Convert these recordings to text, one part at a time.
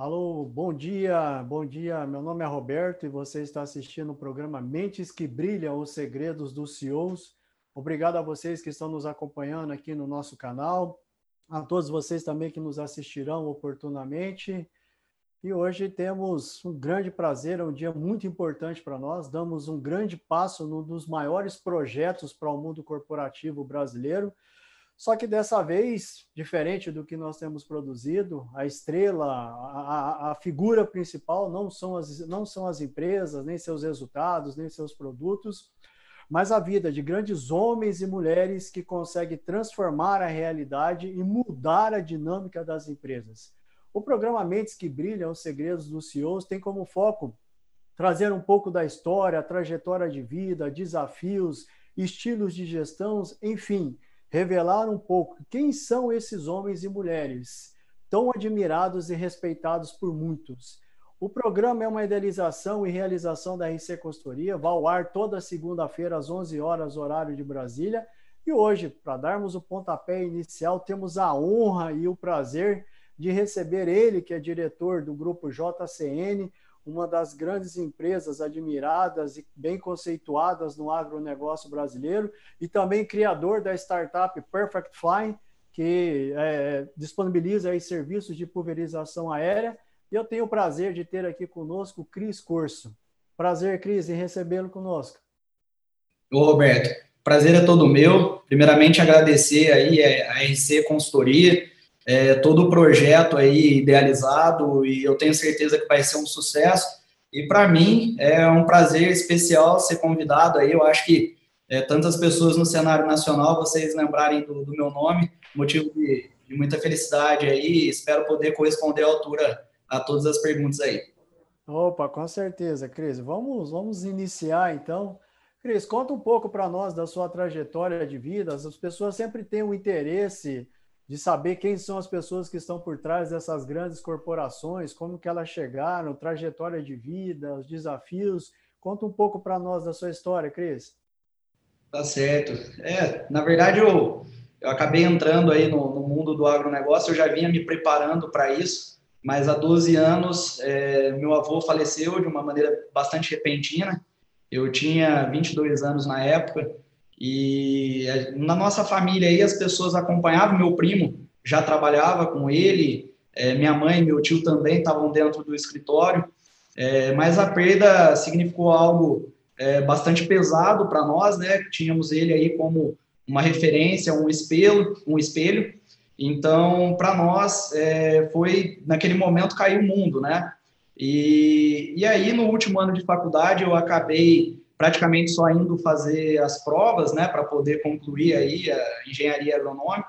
Alô, bom dia, bom dia. Meu nome é Roberto e você está assistindo o programa Mentes que Brilham, os segredos dos CEOs. Obrigado a vocês que estão nos acompanhando aqui no nosso canal, a todos vocês também que nos assistirão oportunamente. E hoje temos um grande prazer, é um dia muito importante para nós. Damos um grande passo num dos maiores projetos para o mundo corporativo brasileiro. Só que dessa vez, diferente do que nós temos produzido, a estrela, a, a, figura principal não são, as, não são as empresas, nem seus resultados, nem seus produtos, mas a vida de grandes homens e mulheres que conseguem transformar a realidade e mudar a dinâmica das empresas. O programa Mentes que Brilham, os segredos dos CEOs, tem como foco trazer um pouco da história, trajetória de vida, desafios, estilos de gestão, enfim, revelar um pouco quem são esses homens e mulheres tão admirados e respeitados por muitos. O programa é uma idealização e realização da RC Consultoria, vai ao ar toda segunda-feira às 11 horas, horário de Brasília. E hoje, para darmos o pontapé inicial, temos a honra e o prazer de receber ele, que é diretor do grupo JCN, uma das grandes empresas admiradas e bem conceituadas no agronegócio brasileiro, e também criador da startup Perfect Fly, que é, disponibiliza aí serviços de pulverização aérea. E eu tenho o prazer de ter aqui conosco o Cris Corso. Prazer, Cris, em recebê-lo conosco. Ô, Roberto, prazer é todo meu. Primeiramente, agradecer aí a RC Consultoria, é, todo o projeto aí idealizado e eu tenho certeza que vai ser um sucesso. E para mim é um prazer especial ser convidado aí. Eu acho que é, tantas pessoas no cenário nacional, vocês lembrarem do, do meu nome, motivo de, de, muita felicidade aí. Espero poder corresponder à altura a todas as perguntas aí. Opa, com certeza, Cris. Vamos, vamos iniciar então. Cris, conta um pouco para nós da sua trajetória de vida. As pessoas sempre têm um interesse de saber quem são as pessoas que estão por trás dessas grandes corporações, como que elas chegaram, trajetória de vida, os desafios. Conta um pouco para nós da sua história, Cris. Tá certo. É, na verdade, eu, eu acabei entrando aí no, no mundo do agronegócio, eu já vinha me preparando para isso, mas há 12 anos é, meu avô faleceu de uma maneira bastante repentina. Eu tinha 22 anos na época, e na nossa família aí as pessoas acompanhavam, meu primo já trabalhava com ele, é, minha mãe e meu tio também estavam dentro do escritório, é, mas a perda significou algo é, bastante pesado para nós, né? Tínhamos ele aí como uma referência, um espelho, um espelho. Então, para nós, foi naquele momento cair o mundo, né? E, e aí, no último ano de faculdade, eu acabei praticamente só indo fazer as provas, né, para poder concluir aí a engenharia agronômica.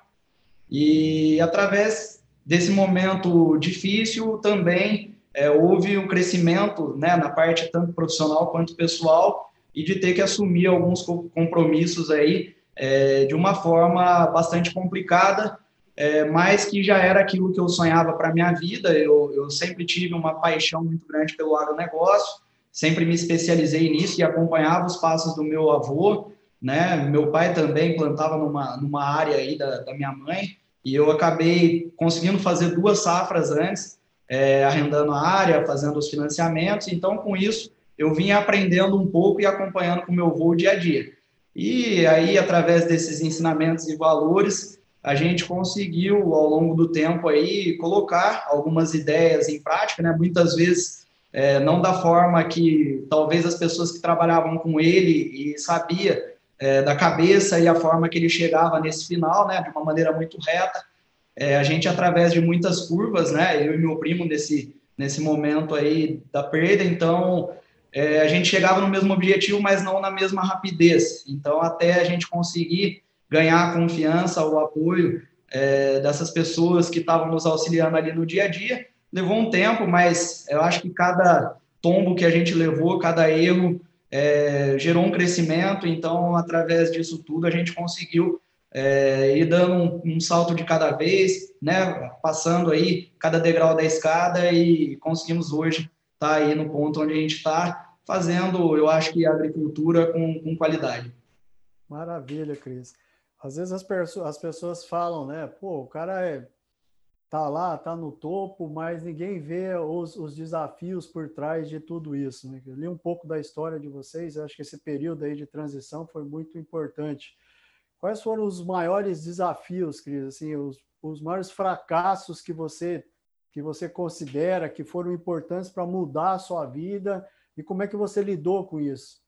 E através desse momento difícil também é, houve um crescimento, né, na parte tanto profissional quanto pessoal e de ter que assumir alguns compromissos aí é, de uma forma bastante complicada, é, mas que já era aquilo que eu sonhava para minha vida. Eu, eu sempre tive uma paixão muito grande pelo agronegócio sempre me especializei nisso e acompanhava os passos do meu avô, né? Meu pai também plantava numa, numa área aí da, da minha mãe e eu acabei conseguindo fazer duas safras antes, é, arrendando a área, fazendo os financiamentos. Então, com isso, eu vinha aprendendo um pouco e acompanhando com o meu avô o dia a dia. E aí, através desses ensinamentos e valores, a gente conseguiu, ao longo do tempo aí, colocar algumas ideias em prática, né? Muitas vezes é, não da forma que talvez as pessoas que trabalhavam com ele e sabia é, da cabeça e a forma que ele chegava nesse final, né, de uma maneira muito reta. É, a gente através de muitas curvas, né, eu e meu primo nesse nesse momento aí da perda, então é, a gente chegava no mesmo objetivo, mas não na mesma rapidez. Então até a gente conseguir ganhar a confiança, o apoio é, dessas pessoas que estavam nos auxiliando ali no dia a dia, levou um tempo, mas eu acho que cada tombo que a gente levou, cada erro, é, gerou um crescimento. Então, através disso tudo, a gente conseguiu é, ir dando um, um, salto de cada vez, né, passando aí cada degrau da escada e conseguimos hoje estar tá aí no ponto onde a gente está, fazendo, eu acho que agricultura com, com qualidade. Maravilha, Cris. Às vezes as, as pessoas falam, né, pô, o cara é tá lá, tá no topo, mas ninguém vê os, os desafios por trás de tudo isso. Né? Eu li um pouco da história de vocês, acho que esse período aí de transição foi muito importante. Quais foram os maiores desafios, Cris? Assim, os, os maiores fracassos que você que você considera que foram importantes para mudar a sua vida e como é que você lidou com isso?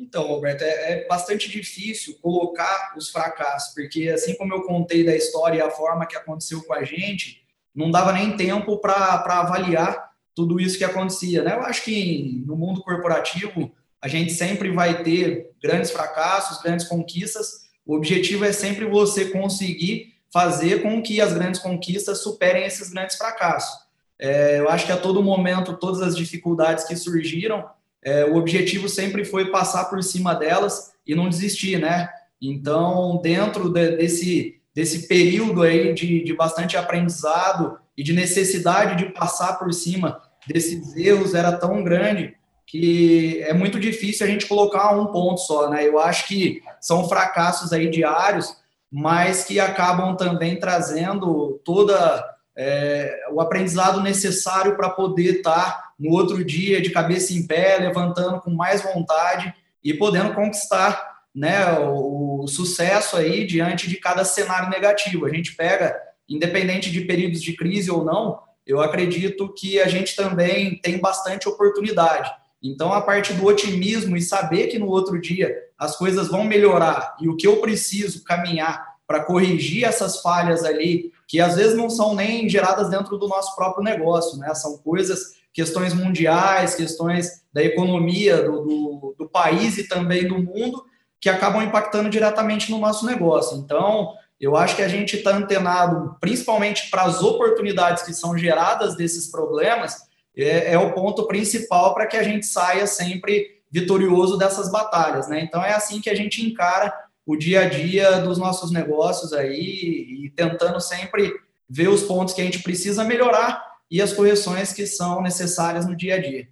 Então, Roberto, é, é, bastante difícil colocar os fracassos, porque assim como eu contei da história e a forma que aconteceu com a gente, não dava nem tempo para avaliar tudo isso que acontecia. Né? Eu acho que no mundo corporativo a gente sempre vai ter grandes fracassos, grandes conquistas. O objetivo é sempre você conseguir fazer com que as grandes conquistas superem esses grandes fracassos. É, eu acho que a todo momento, todas as dificuldades que surgiram, é, o objetivo sempre foi passar por cima delas e não desistir, né? Então, dentro de, desse, desse período aí de, de bastante aprendizado e de necessidade de passar por cima desses erros era tão grande que é muito difícil a gente colocar um ponto só, né? Eu acho que são fracassos aí diários, mas que acabam também trazendo toda é, o aprendizado necessário para poder estar no outro dia de cabeça em pé, levantando com mais vontade e podendo conquistar né, o, o sucesso aí diante de cada cenário negativo. A gente pega, independente de períodos de crise ou não, eu acredito que a gente também tem bastante oportunidade. Então, a parte do otimismo e saber que no outro dia as coisas vão melhorar e o que eu preciso caminhar para corrigir essas falhas ali, que às vezes não são nem geradas dentro do nosso próprio negócio, né? São coisas, questões mundiais, questões da economia do, do, do país e também do mundo, que acabam impactando diretamente no nosso negócio. Então, eu acho que a gente está antenado, principalmente para as oportunidades que são geradas desses problemas, é, é o ponto principal para que a gente saia sempre vitorioso dessas batalhas, né? Então é assim que a gente encara o dia a dia dos nossos negócios aí e tentando sempre ver os pontos que a gente precisa melhorar e as correções que são necessárias no dia a dia.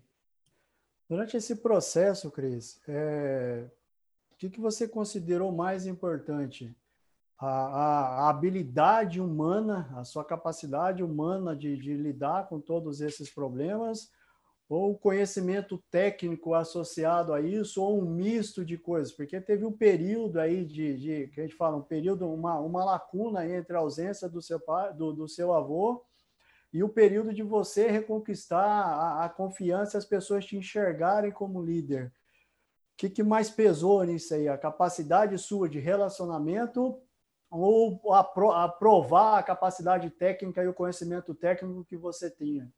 Durante esse processo, Cris, é... o que, que você considerou mais importante? A, a, a, habilidade humana, a sua capacidade humana de, de lidar com todos esses problemas ou conhecimento técnico associado a isso, ou um misto de coisas, porque teve um período aí de, de que a gente fala, um período, uma, uma lacuna entre a ausência do seu pai, do, do seu avô, e o período de você reconquistar a, a confiança, as pessoas te enxergarem como líder. O que, que mais pesou nisso aí? A capacidade sua de relacionamento ou aprovar a capacidade técnica e o conhecimento técnico que você tinha?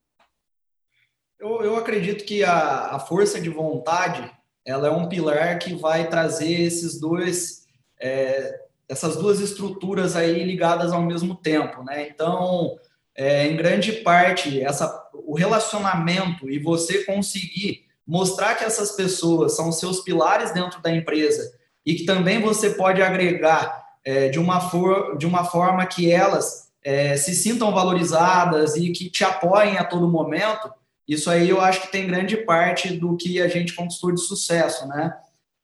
Eu, eu acredito que a, a força de vontade ela é um pilar que vai trazer esses dois é, essas duas estruturas aí ligadas ao mesmo tempo, né? Então, é, em grande parte, essa, o relacionamento e você conseguir mostrar que essas pessoas são seus pilares dentro da empresa e que também você pode agregar é, de, uma for, de uma forma que elas é, se sintam valorizadas e que te apoiem a todo momento, isso aí eu acho que tem grande parte do que a gente conquistou de sucesso, né?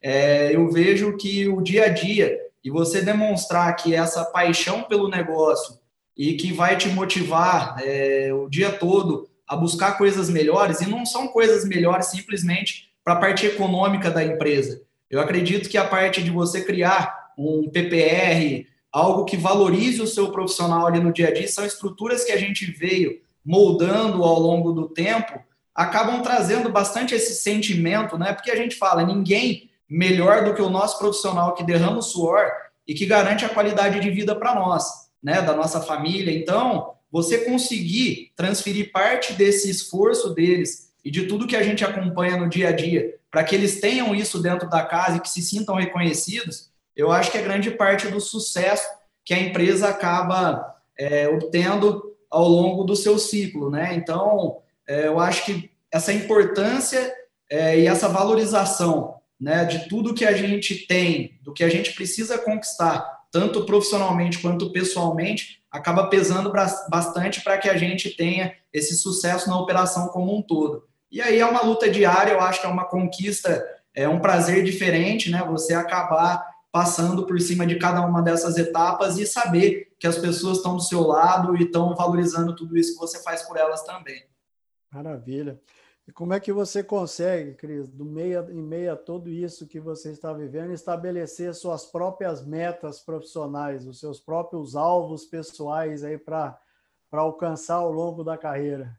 É, eu vejo que o dia a dia e você demonstrar que essa paixão pelo negócio e que vai te motivar é, o dia todo a buscar coisas melhores e não são coisas melhores simplesmente para a parte econômica da empresa. Eu acredito que a parte de você criar um PPR, algo que valorize o seu profissional ali no dia a dia, são estruturas que a gente veio moldando ao longo do tempo, acabam trazendo bastante esse sentimento, né? Porque a gente fala, ninguém melhor do que o nosso profissional que derrama o suor e que garante a qualidade de vida para nós, né? Da nossa família. Então, você conseguir transferir parte desse esforço deles e de tudo que a gente acompanha no dia a dia, para que eles tenham isso dentro da casa e que se sintam reconhecidos, eu acho que é grande parte do sucesso que a empresa acaba é, obtendo ao longo do seu ciclo, né? Então, é, eu acho que essa importância é, e essa valorização, né, de tudo que a gente tem, do que a gente precisa conquistar, tanto profissionalmente quanto pessoalmente, acaba pesando bastante para que a gente tenha esse sucesso na operação como um todo. E aí é uma luta diária, eu acho que é uma conquista, é um prazer diferente, né? Você acabar passando por cima de cada uma dessas etapas e saber que as pessoas estão do seu lado e estão valorizando tudo isso que você faz por elas também. Maravilha. E como é que você consegue, Cris, do meio, em meio a tudo isso que você está vivendo, estabelecer suas próprias metas profissionais, os seus próprios alvos pessoais aí para alcançar ao longo da carreira?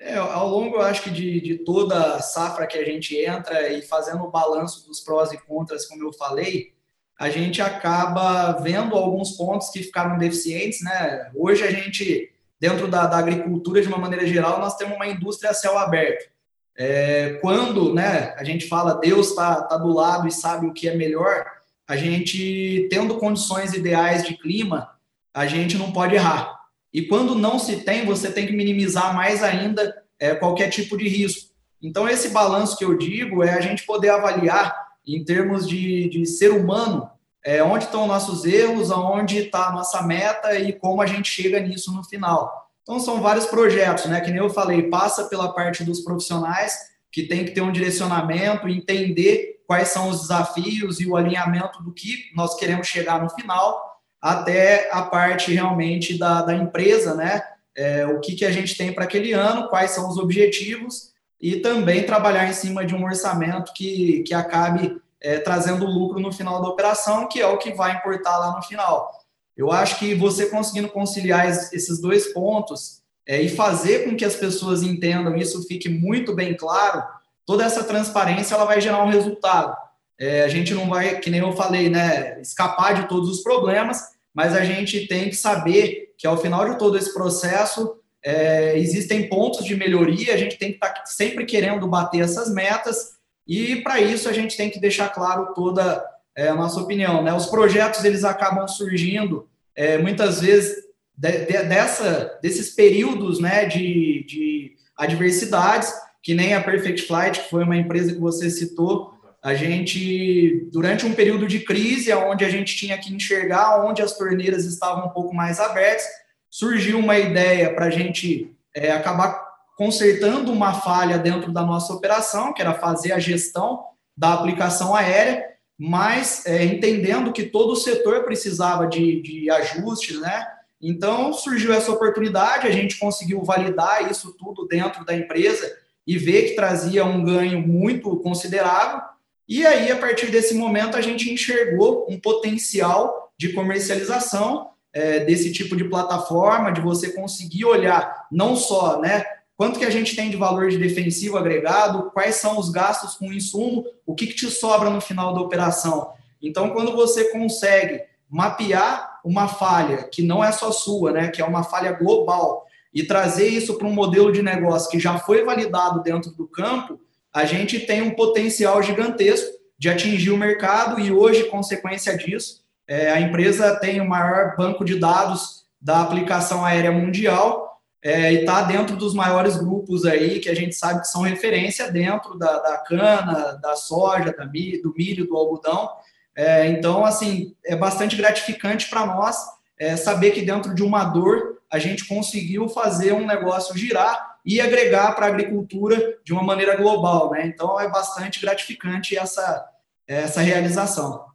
É, ao longo, eu acho que de, de toda a safra que a gente entra e fazendo o balanço dos prós e contras, como eu falei, a gente acaba vendo alguns pontos que ficaram deficientes, né? Hoje a gente dentro da, da, agricultura, de uma maneira geral, nós temos uma indústria a céu aberto. É, quando né, a gente fala Deus está tá do lado e sabe o que é melhor, a gente, tendo condições ideais de clima, a gente não pode errar. E quando não se tem, você tem que minimizar mais ainda é, qualquer tipo de risco. Então, esse balanço que eu digo é a gente poder avaliar, em termos de, de ser humano, é, onde estão nossos erros, aonde está a nossa meta e como a gente chega nisso no final. Então, são vários projetos, né? Que nem eu falei, passa pela parte dos profissionais, que tem que ter um direcionamento, entender quais são os desafios e o alinhamento do que nós queremos chegar no final, até a parte realmente da, da empresa, né? É, o que, que a gente tem para aquele ano, quais são os objetivos e também trabalhar em cima de um orçamento que, que acabe é, trazendo lucro no final da operação, que é o que vai importar lá no final. Eu acho que você conseguindo conciliar esses dois pontos é, e fazer com que as pessoas entendam isso fique muito bem claro, toda essa transparência ela vai gerar um resultado. É, a gente não vai, que nem eu falei, né, escapar de todos os problemas, mas a gente tem que saber que ao final de todo esse processo é, existem pontos de melhoria, a gente tem que estar tá sempre querendo bater essas metas e para isso a gente tem que deixar claro toda é, a nossa opinião. Né? Os projetos eles acabam surgindo é, muitas vezes de, de, dessa, desses períodos né, de, de adversidades, que nem a Perfect Flight, que foi uma empresa que você citou, a gente, durante um período de crise, onde a gente tinha que enxergar onde as torneiras estavam um pouco mais abertas, surgiu uma ideia para a gente é, acabar consertando uma falha dentro da nossa operação, que era fazer a gestão da aplicação aérea, mas é, entendendo que todo o setor precisava de, de ajustes, né? Então surgiu essa oportunidade, a gente conseguiu validar isso tudo dentro da empresa e ver que trazia um ganho muito considerável. E aí, a partir desse momento, a gente enxergou um potencial de comercialização é, desse tipo de plataforma, de você conseguir olhar não só né, quanto que a gente tem de valor de defensivo agregado, quais são os gastos com insumo, o que, que te sobra no final da operação. Então, quando você consegue mapear uma falha que não é só sua, né, que é uma falha global, e trazer isso para um modelo de negócio que já foi validado dentro do campo, a gente tem um potencial gigantesco de atingir o mercado e hoje, consequência disso, é, a empresa tem o maior banco de dados da aplicação aérea mundial é, e está dentro dos maiores grupos aí que a gente sabe que são referência dentro da, da cana, da soja, da milho, do milho, do algodão. É, então, assim, é bastante gratificante para nós é, saber que dentro de uma dor a gente conseguiu fazer um negócio girar e agregar para a agricultura de uma maneira global, né? Então, é bastante gratificante essa, essa realização.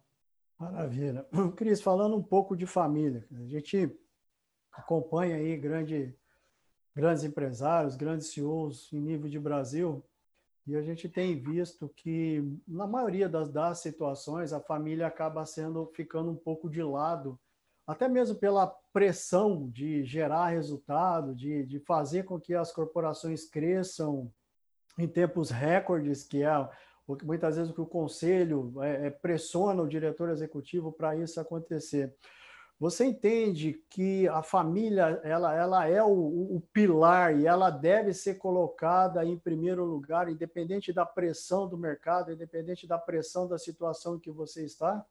Maravilha. Cris, falando um pouco de família, a gente acompanha aí grande grandes empresários, grandes CEOs em nível de Brasil, e a gente tem visto que, na maioria das, das situações, a família acaba sendo ficando um pouco de lado, até mesmo pela pressão de gerar resultado, de, de fazer com que as corporações cresçam em tempos recordes, que é muitas vezes o que o conselho é, é, pressiona o diretor executivo para isso acontecer. Você entende que a família ela, ela é o, o, pilar e ela deve ser colocada em primeiro lugar, independente da pressão do mercado, independente da pressão da situação em que você está?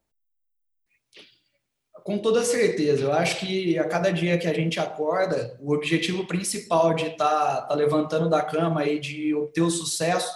Com toda certeza. Eu acho que a cada dia que a gente acorda, o objetivo principal de estar tá, tá levantando da cama e de obter o sucesso,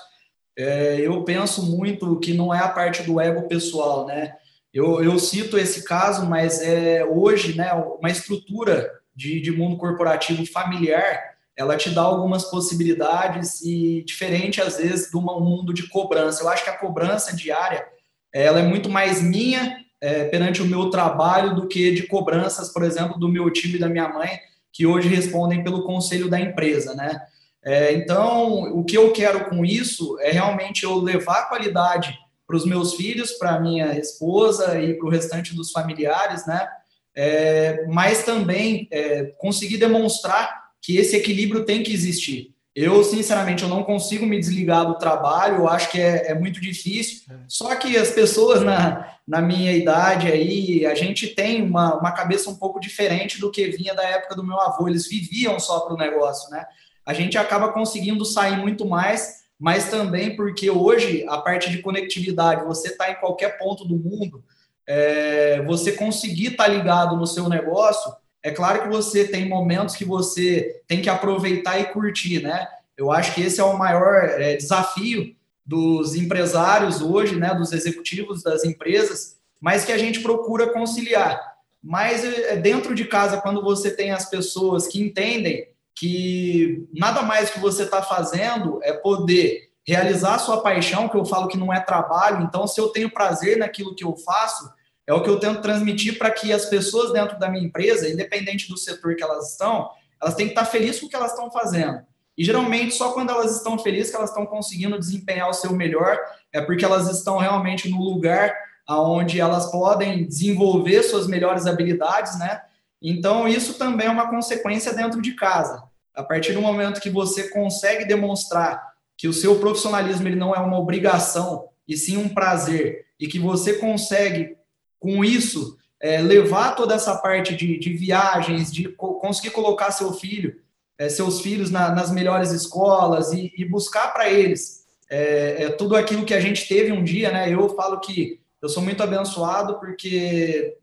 é, eu penso muito que não é a parte do ego pessoal, né? Eu, eu cito esse caso, mas é hoje, né, uma estrutura de, de mundo corporativo familiar, ela te dá algumas possibilidades e diferente às vezes de um mundo de cobrança. Eu acho que a cobrança diária ela é muito mais minha é, perante o meu trabalho do que de cobranças, por exemplo, do meu time e da minha mãe, que hoje respondem pelo conselho da empresa, né? É, então, o que eu quero com isso é realmente eu levar qualidade para os meus filhos, para minha esposa e para o restante dos familiares, né? É, mas também é, conseguir demonstrar que esse equilíbrio tem que existir. Eu, sinceramente, eu não consigo me desligar do trabalho, eu acho que é, é muito difícil. É. Só que as pessoas na, na minha idade aí, a gente tem uma, uma cabeça um pouco diferente do que vinha da época do meu avô. Eles viviam só para o negócio, né? A gente acaba conseguindo sair muito mais, mas também porque hoje a parte de conectividade, você está em qualquer ponto do mundo, é, você conseguir estar tá ligado no seu negócio é claro que você tem momentos que você tem que aproveitar e curtir, né? Eu acho que esse é o maior é, desafio dos empresários hoje, né, dos executivos das empresas, mas que a gente procura conciliar. Mas é, dentro de casa, quando você tem as pessoas que entendem que nada mais que você está fazendo é poder realizar a sua paixão, que eu falo que não é trabalho, então se eu tenho prazer naquilo que eu faço, é o que eu tento transmitir para que as pessoas dentro da minha empresa, independente do setor que elas estão, elas têm que estar felizes com o que elas estão fazendo. E geralmente só quando elas estão felizes que elas estão conseguindo desempenhar o seu melhor, é porque elas estão realmente no lugar onde elas podem desenvolver suas melhores habilidades, né? Então isso também é uma consequência dentro de casa. A partir do momento que você consegue demonstrar que o seu profissionalismo ele não é uma obrigação e sim um prazer e que você consegue com isso, é, levar toda essa parte de, de viagens, de co conseguir colocar seu filho, é, seus filhos na, nas melhores escolas e, e buscar para eles é, é, tudo aquilo que a gente teve um dia, né? Eu falo que eu sou muito abençoado porque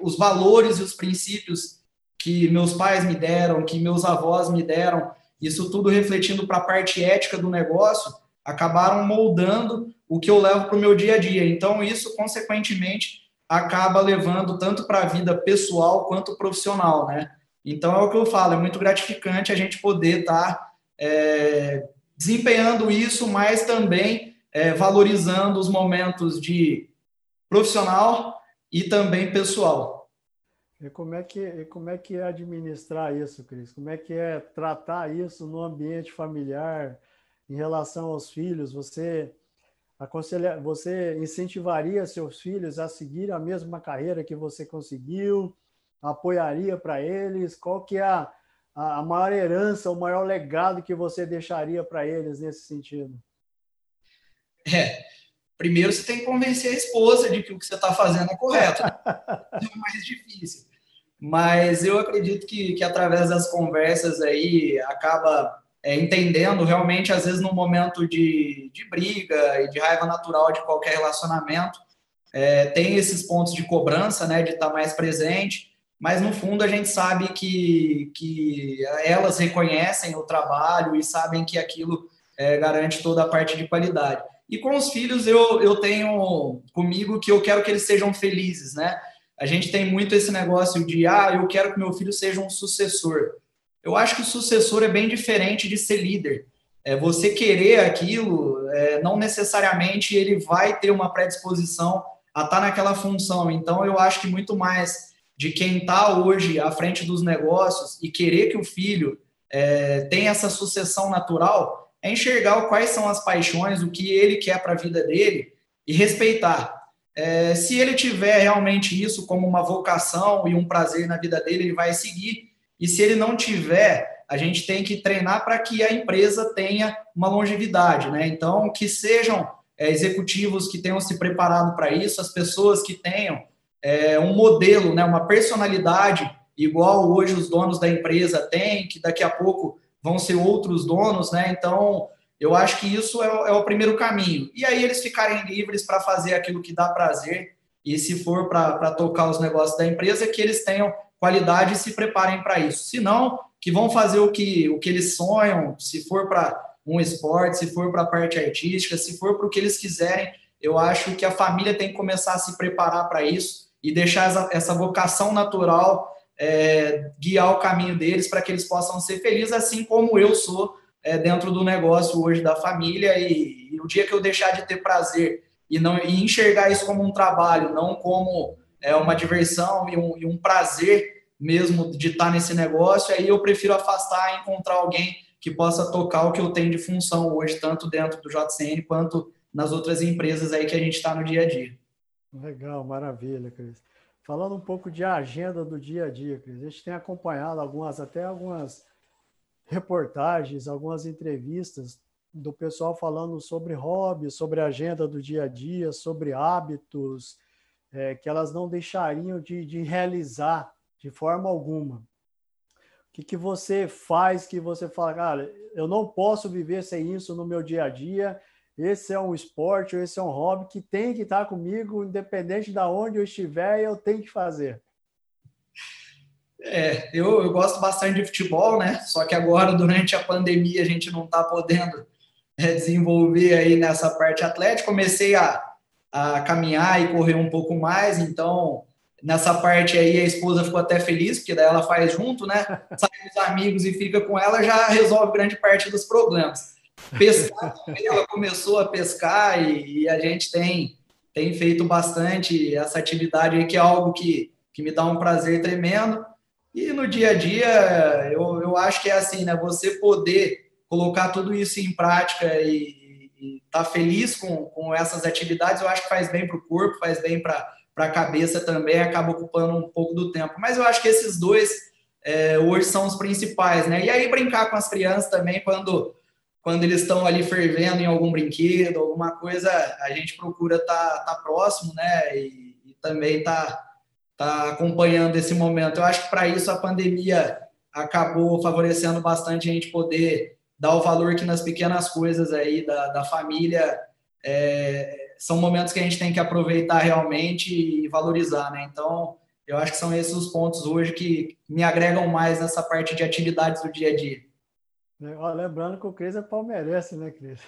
os valores e os princípios que meus pais me deram, que meus avós me deram, isso tudo refletindo para a parte ética do negócio, acabaram moldando o que eu levo para o meu dia a dia. Então, isso, consequentemente, acaba levando tanto para a vida pessoal quanto profissional, né? Então é o que eu falo, é muito gratificante a gente poder estar tá, é, desempenhando isso, mas também é, valorizando os momentos de profissional e também pessoal. E como é que como é que é administrar isso, Cris? Como é que é tratar isso no ambiente familiar em relação aos filhos? Você aconselha, você incentivaria seus filhos a seguir a mesma carreira que você conseguiu? Apoiaria para eles? Qual que é a, a maior herança, o maior legado que você deixaria para eles nesse sentido? É, primeiro você tem que convencer a esposa de que o que você está fazendo é correto. é o mais difícil. Mas eu acredito que, que através das conversas aí acaba é, entendendo realmente, às vezes, no momento de, de briga e de raiva natural de qualquer relacionamento, é, tem esses pontos de cobrança, né, de estar tá mais presente, mas no fundo a gente sabe que, que elas reconhecem o trabalho e sabem que aquilo é, garante toda a parte de qualidade. E com os filhos eu, eu tenho comigo que eu quero que eles sejam felizes, né? A gente tem muito esse negócio de, ah, eu quero que meu filho seja um sucessor. Eu acho que o sucessor é bem diferente de ser líder. É, você querer aquilo, é, não necessariamente ele vai ter uma predisposição a estar tá naquela função. Então, eu acho que muito mais de quem está hoje à frente dos negócios e querer que o filho é, tenha essa sucessão natural é enxergar quais são as paixões, o que ele quer para a vida dele e respeitar. É, se ele tiver realmente isso como uma vocação e um prazer na vida dele, ele vai seguir. E se ele não tiver, a gente tem que treinar para que a empresa tenha uma longevidade, né? Então, que sejam é, executivos que tenham se preparado para isso, as pessoas que tenham é, um modelo, né, uma personalidade igual hoje os donos da empresa têm, que daqui a pouco vão ser outros donos, né? Então, eu acho que isso é, é o primeiro caminho. E aí eles ficarem livres para fazer aquilo que dá prazer, e se for para tocar os negócios da empresa, que eles tenham qualidade e se preparem para isso. Se não, que vão fazer o que, o que eles sonham, se for para um esporte, se for para a parte artística, se for para o que eles quiserem, eu acho que a família tem que começar a se preparar para isso e deixar essa, essa vocação natural é, guiar o caminho deles para que eles possam ser felizes, assim como eu sou é, dentro do negócio hoje da família. E, e o dia que eu deixar de ter prazer e não e enxergar isso como um trabalho, não como é, uma diversão e um, e um prazer mesmo de estar nesse negócio, aí eu prefiro afastar e encontrar alguém que possa tocar o que eu tenho de função hoje, tanto dentro do JCN quanto nas outras empresas aí que a gente está no dia a dia. Legal, maravilha, Cris. Falando um pouco de agenda do dia a dia, Cris, a gente tem acompanhado algumas, até algumas reportagens, algumas entrevistas do pessoal falando sobre hobbies, sobre agenda do dia a dia, sobre hábitos é, que elas não deixariam de, de, realizar de forma alguma. O que, que você faz que você fala, cara, eu não posso viver sem isso no meu dia a dia, esse é um esporte, esse é um hobby que tem que estar comigo, independente de onde eu estiver, eu tenho que fazer. É, eu, eu gosto bastante de futebol, né? Só que agora, durante a pandemia, a gente não está podendo é, desenvolver aí nessa parte atlética. Comecei a, a caminhar e correr um pouco mais, então nessa parte aí a esposa ficou até feliz, porque daí ela faz junto, né? Sai com os amigos e fica com ela, já resolve grande parte dos problemas. Pescar ela começou a pescar e, e, a gente tem, tem feito bastante essa atividade aí, que é algo que, que me dá um prazer tremendo. E no dia a dia, eu, eu acho que é assim, né? Você poder colocar tudo isso em prática e tá feliz com, com essas atividades, eu acho que faz bem para o corpo, faz bem para a cabeça também, acaba ocupando um pouco do tempo. Mas eu acho que esses dois é, hoje são os principais, né? E aí brincar com as crianças também, quando, quando eles estão ali fervendo em algum brinquedo, alguma coisa, a gente procura estar tá, tá próximo, né? E, e também tá, tá acompanhando esse momento. Eu acho que para isso a pandemia acabou favorecendo bastante a gente poder dar o valor que nas pequenas coisas aí da, da família é, são momentos que a gente tem que aproveitar realmente e valorizar, né? Então, eu acho que são esses os pontos hoje que me agregam mais nessa parte de atividades do dia a dia. Lembrando que o Cris é palmeirense, né, Cris?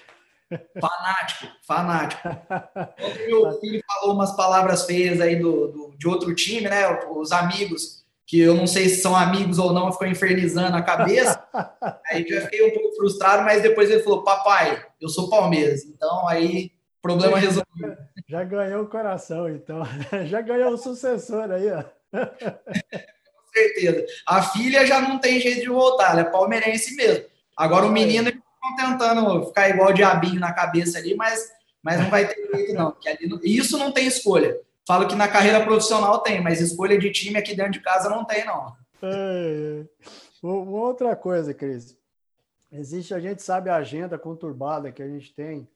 Fanático, fanático. meu filho falou umas palavras feias aí do, do, de outro time, né? Os amigos que eu não sei se são amigos ou não, ficou infernizando a cabeça. aí já fiquei um pouco frustrado, mas depois ele falou: Papai, eu sou Palmeiras. Então aí, problema resolvido. Já ganhou o coração, então. Já ganhou o sucessor aí, ó. Com certeza. A filha já não tem jeito de voltar, ela é palmeirense mesmo. Agora o menino estão tentando ficar igual o diabinho na cabeça ali, mas, mas não vai ter jeito, não. Ali, isso não tem escolha. Falo que na carreira profissional tem, mas escolha de time aqui dentro de casa não tem, não. É, Uma outra coisa, Cris. Existe, a gente sabe a agenda conturbada que a gente tem.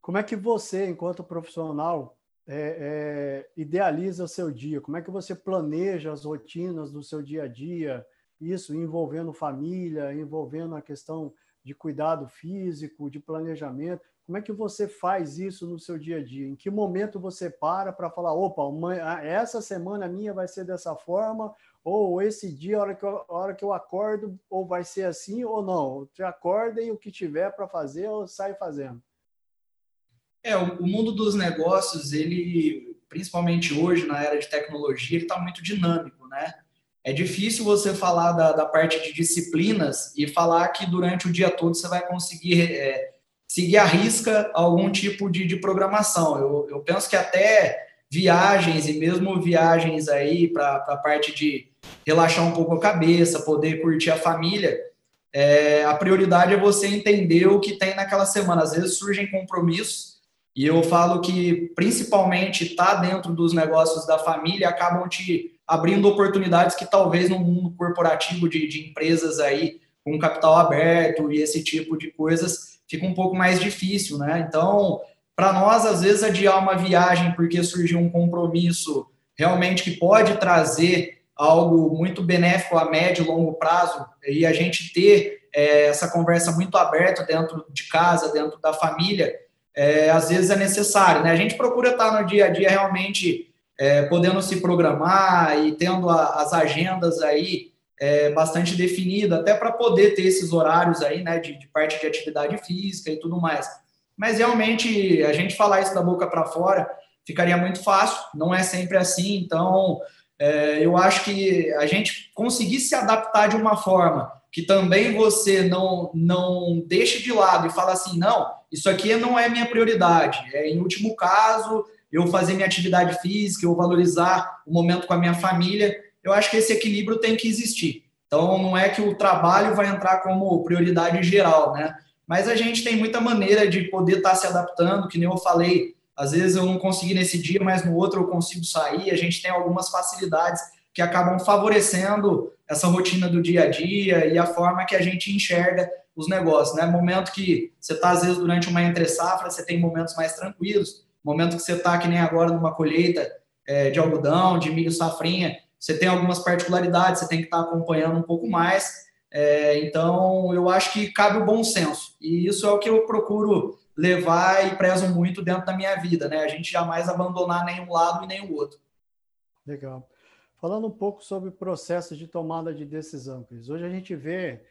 Como é que você, enquanto profissional, é, é, idealiza o seu dia? Como é que você planeja as rotinas do seu dia a dia? Isso envolvendo família, envolvendo a questão de cuidado físico, de planejamento. Como é que você faz isso no seu dia a dia? Em que momento você para para falar, opa, essa semana minha vai ser dessa forma, ou esse dia, a hora que eu, hora que eu acordo, ou vai ser assim ou não? Acorda e o que tiver para fazer, eu saio fazendo. É, o, mundo dos negócios, ele, principalmente hoje, na era de tecnologia, ele está muito dinâmico, né? É difícil você falar da, da, parte de disciplinas e falar que durante o dia todo você vai conseguir é, seguir à risca algum tipo de, de programação. Eu, eu penso que até viagens e mesmo viagens aí para a parte de relaxar um pouco a cabeça, poder curtir a família, é, a prioridade é você entender o que tem naquela semana. Às vezes surgem compromissos e eu falo que principalmente tá dentro dos negócios da família acabam te abrindo oportunidades que talvez no mundo corporativo de, de empresas aí com capital aberto e esse tipo de coisas fica um pouco mais difícil, né? Então, para nós, às vezes, adiar uma viagem porque surgiu um compromisso realmente que pode trazer algo muito benéfico a médio e longo prazo e a gente ter é, essa conversa muito aberta dentro de casa, dentro da família, é, às vezes é necessário, né? A gente procura estar no dia a dia realmente é, podendo se programar e tendo a, as agendas aí é, bastante definido, até para poder ter esses horários aí, né, de, de, parte de atividade física e tudo mais. Mas realmente, a gente falar isso da boca para fora ficaria muito fácil, não é sempre assim, então é, eu acho que a gente conseguir se adaptar de uma forma que também você não, não deixe de lado e fala assim, não, isso aqui não é minha prioridade. É, em último caso, eu fazer minha atividade física, eu valorizar o momento com a minha família. Eu acho que esse equilíbrio tem que existir. Então, não é que o trabalho vai entrar como prioridade geral, né? Mas a gente tem muita maneira de poder estar tá se adaptando, que nem eu falei, às vezes eu não consegui nesse dia, mas no outro eu consigo sair. A gente tem algumas facilidades que acabam favorecendo essa rotina do dia a dia e a forma que a gente enxerga os negócios, né? Momento que você está, às vezes, durante uma entre safra, você tem momentos mais tranquilos, momento que você está, que nem agora, numa colheita é, de algodão, de milho safrinha, você tem algumas particularidades, você tem que estar tá acompanhando um pouco mais. É, então, eu acho que cabe o bom senso. E isso é o que eu procuro levar e prezo muito dentro da minha vida, né? A gente jamais abandonar nenhum lado e nenhum outro. Legal. Falando um pouco sobre processos de tomada de decisão, Cris. Hoje a gente vê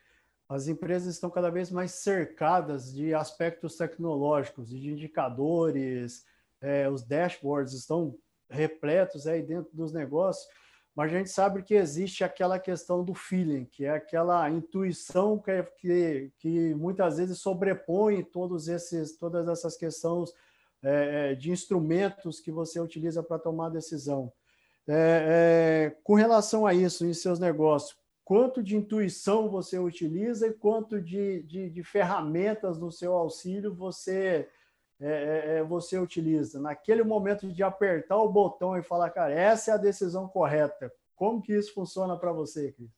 as empresas estão cada vez mais cercadas de aspectos tecnológicos, de indicadores, é, os dashboards estão repletos aí dentro dos negócios, mas a gente sabe que existe aquela questão do feeling, que é aquela intuição que, que, que muitas vezes sobrepõe todos esses, todas essas questões é, é de instrumentos que você utiliza para tomar decisão. É, é, com relação a isso em seus negócios, quanto de intuição você utiliza e quanto de, de, de ferramentas no seu auxílio você é, é, é, você utiliza? Naquele momento de apertar o botão e falar, cara, essa é a decisão correta. Como que isso funciona para você, Cris?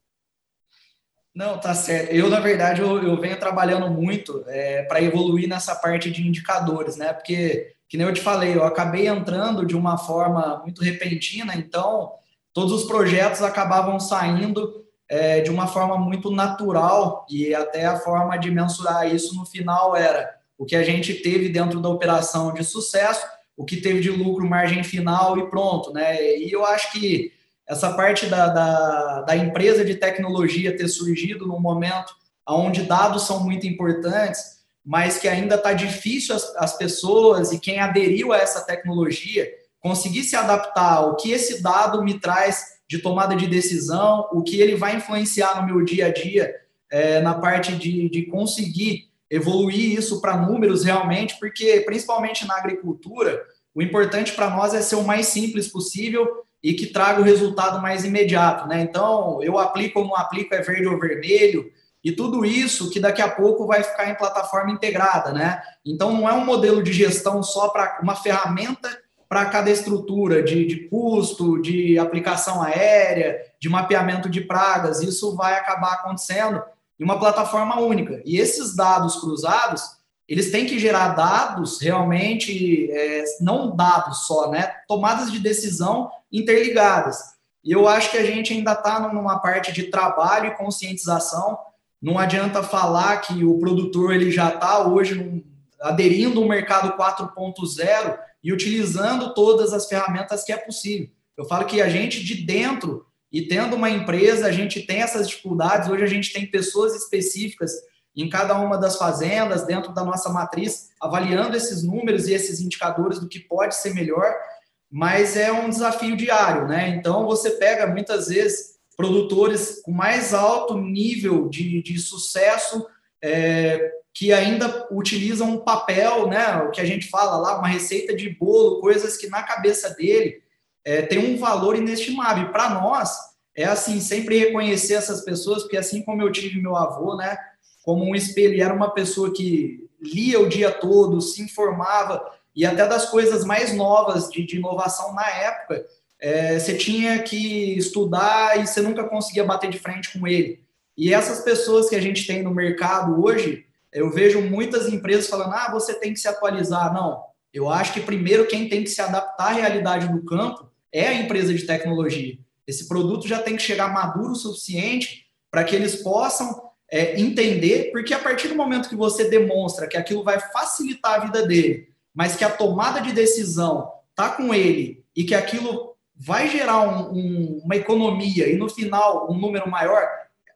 Não, tá certo. Eu, na verdade, eu, eu venho trabalhando muito é, para evoluir nessa parte de indicadores, né? Porque que nem eu te falei, eu acabei entrando de uma forma muito repentina, então todos os projetos acabavam saindo é, de uma forma muito natural e até a forma de mensurar isso no final era o que a gente teve dentro da operação de sucesso, o que teve de lucro, margem final e pronto, né? E eu acho que essa parte da, da, da empresa de tecnologia ter surgido num momento onde dados são muito importantes, mas que ainda está difícil as, as pessoas e quem aderiu a essa tecnologia conseguir se adaptar ao que esse dado me traz de tomada de decisão, o que ele vai influenciar no meu dia a dia, é, na parte de, de conseguir evoluir isso para números realmente, porque principalmente na agricultura, o importante para nós é ser o mais simples possível e que traga o resultado mais imediato, né? Então, eu aplico ou não aplico, é verde ou vermelho, e tudo isso que daqui a pouco vai ficar em plataforma integrada, né? Então não é um modelo de gestão só para uma ferramenta para cada estrutura de, de custo, de aplicação aérea, de mapeamento de pragas. Isso vai acabar acontecendo em uma plataforma única. E esses dados cruzados, eles têm que gerar dados realmente, é, não dados só, né? Tomadas de decisão interligadas. E eu acho que a gente ainda está numa parte de trabalho e conscientização não adianta falar que o produtor ele já está hoje aderindo ao mercado 4.0 e utilizando todas as ferramentas que é possível. Eu falo que a gente de dentro e tendo uma empresa, a gente tem essas dificuldades. Hoje a gente tem pessoas específicas em cada uma das fazendas, dentro da nossa matriz, avaliando esses números e esses indicadores do que pode ser melhor, mas é um desafio diário, né? Então você pega muitas vezes produtores com mais alto nível de, de sucesso é, que ainda utilizam um papel, né, o que a gente fala lá, uma receita de bolo, coisas que na cabeça dele é, tem um valor inestimável. Para nós, é assim, sempre reconhecer essas pessoas, porque assim como eu tive meu avô, né, como um espelho, era uma pessoa que lia o dia todo, se informava, e até das coisas mais novas de, de inovação na época, é, você tinha que estudar e você nunca conseguia bater de frente com ele. E essas pessoas que a gente tem no mercado hoje, eu vejo muitas empresas falando: ah, você tem que se atualizar. Não, eu acho que primeiro quem tem que se adaptar à realidade do campo é a empresa de tecnologia. Esse produto já tem que chegar maduro o suficiente para que eles possam é, entender, porque a partir do momento que você demonstra que aquilo vai facilitar a vida dele, mas que a tomada de decisão está com ele e que aquilo vai gerar um, um, uma economia e no final um número maior,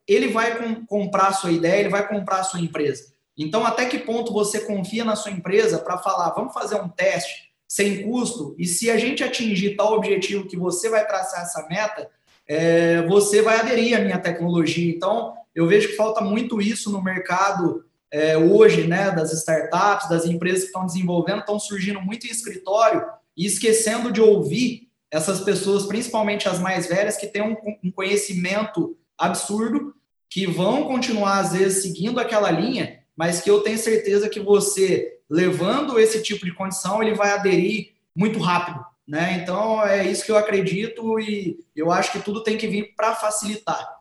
ele vai com, comprar a sua ideia, ele vai comprar a sua empresa. Então, até que ponto você confia na sua empresa para falar, vamos fazer um teste sem custo, e se a gente atingir tal objetivo que você vai traçar essa meta, é, você vai aderir à minha tecnologia. Então, eu vejo que falta muito isso no mercado é, hoje, né, das startups, das empresas que estão desenvolvendo, estão surgindo muito em escritório e esquecendo de ouvir essas pessoas, principalmente as mais velhas, que têm um, um conhecimento absurdo, que vão continuar, às vezes, seguindo aquela linha, mas que eu tenho certeza que você, levando esse tipo de condição, ele vai aderir muito rápido. Né? Então, é isso que eu acredito e eu acho que tudo tem que vir para facilitar.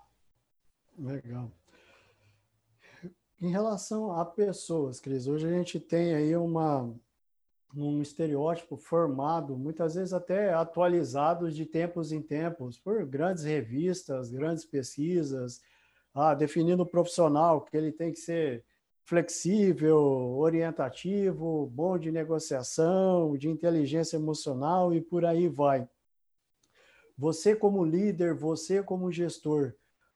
Legal. Em relação a pessoas, Cris, hoje a gente tem aí uma, um estereótipo formado, muitas vezes até atualizado de tempos em tempos, por grandes revistas, grandes pesquisas, ah, definindo o profissional, que ele tem que ser flexível, orientativo, bom de negociação, de inteligência emocional e por aí vai. Você como líder, você como gestor,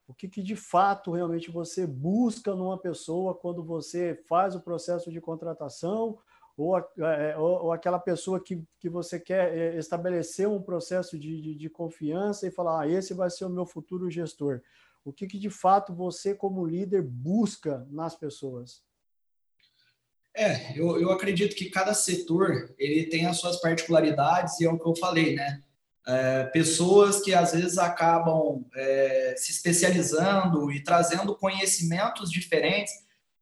o que, que de fato realmente você busca numa pessoa quando você faz o processo de contratação ou, é, ou, ou, aquela pessoa que, que você quer é, estabelecer um processo de, de, de confiança e falar, ah, esse vai ser o meu futuro gestor. O que, que de fato você, como líder, busca nas pessoas? É, eu, eu acredito que cada setor ele tem as suas particularidades e é o que eu falei, né? É, pessoas que às vezes acabam é, se especializando e trazendo conhecimentos diferentes.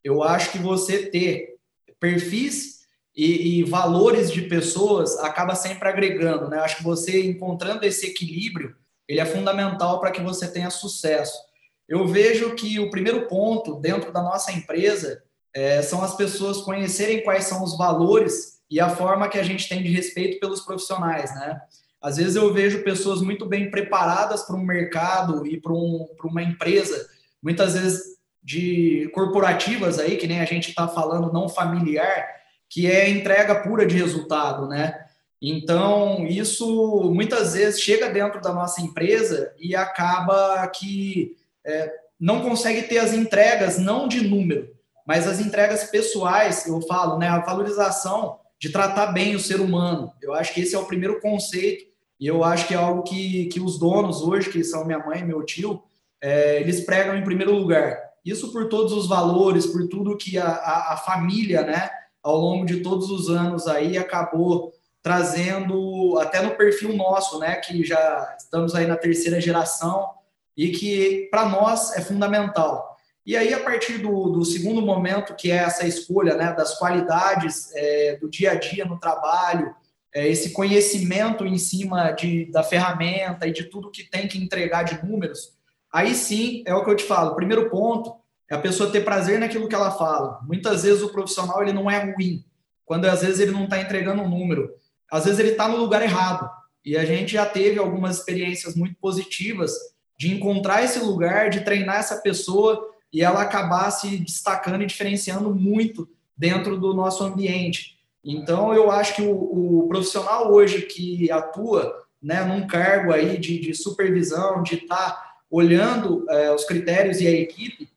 Eu acho que você ter perfis e, e valores de pessoas acaba sempre agregando, né? Acho que você encontrando esse equilíbrio ele é fundamental para que você tenha sucesso. Eu vejo que o primeiro ponto dentro da nossa empresa é, são as pessoas conhecerem quais são os valores e a forma que a gente tem de respeito pelos profissionais, né? Às vezes eu vejo pessoas muito bem preparadas para um mercado e para um, uma empresa, muitas vezes de corporativas aí, que nem a gente está falando, não familiar, que é entrega pura de resultado, né? Então, isso muitas vezes chega dentro da nossa empresa e acaba que é, não consegue ter as entregas, não de número, mas as entregas pessoais, eu falo, né, a valorização de tratar bem o ser humano. Eu acho que esse é o primeiro conceito e eu acho que é algo que, que os donos hoje, que são minha mãe e meu tio, é, eles pregam em primeiro lugar. Isso por todos os valores, por tudo que a, a, a família, né, ao longo de todos os anos aí acabou trazendo até no perfil nosso, né, que já estamos aí na terceira geração, e que para nós é fundamental. E aí, a partir do, do, segundo momento, que é essa escolha né, das qualidades é, do dia a dia no trabalho, é, esse conhecimento em cima de, da ferramenta e de tudo que tem que entregar de números, aí sim é o que eu te falo. Primeiro ponto é a pessoa ter prazer naquilo que ela fala. Muitas vezes o profissional ele não é ruim, quando às vezes ele não está entregando um número, às vezes ele está no lugar errado. E a gente já teve algumas experiências muito positivas de encontrar esse lugar, de treinar essa pessoa e ela acabar se destacando e diferenciando muito dentro do nosso ambiente. Então, eu acho que o, o profissional hoje que atua né, num cargo aí de, de supervisão, de estar tá olhando é, os critérios e a equipe,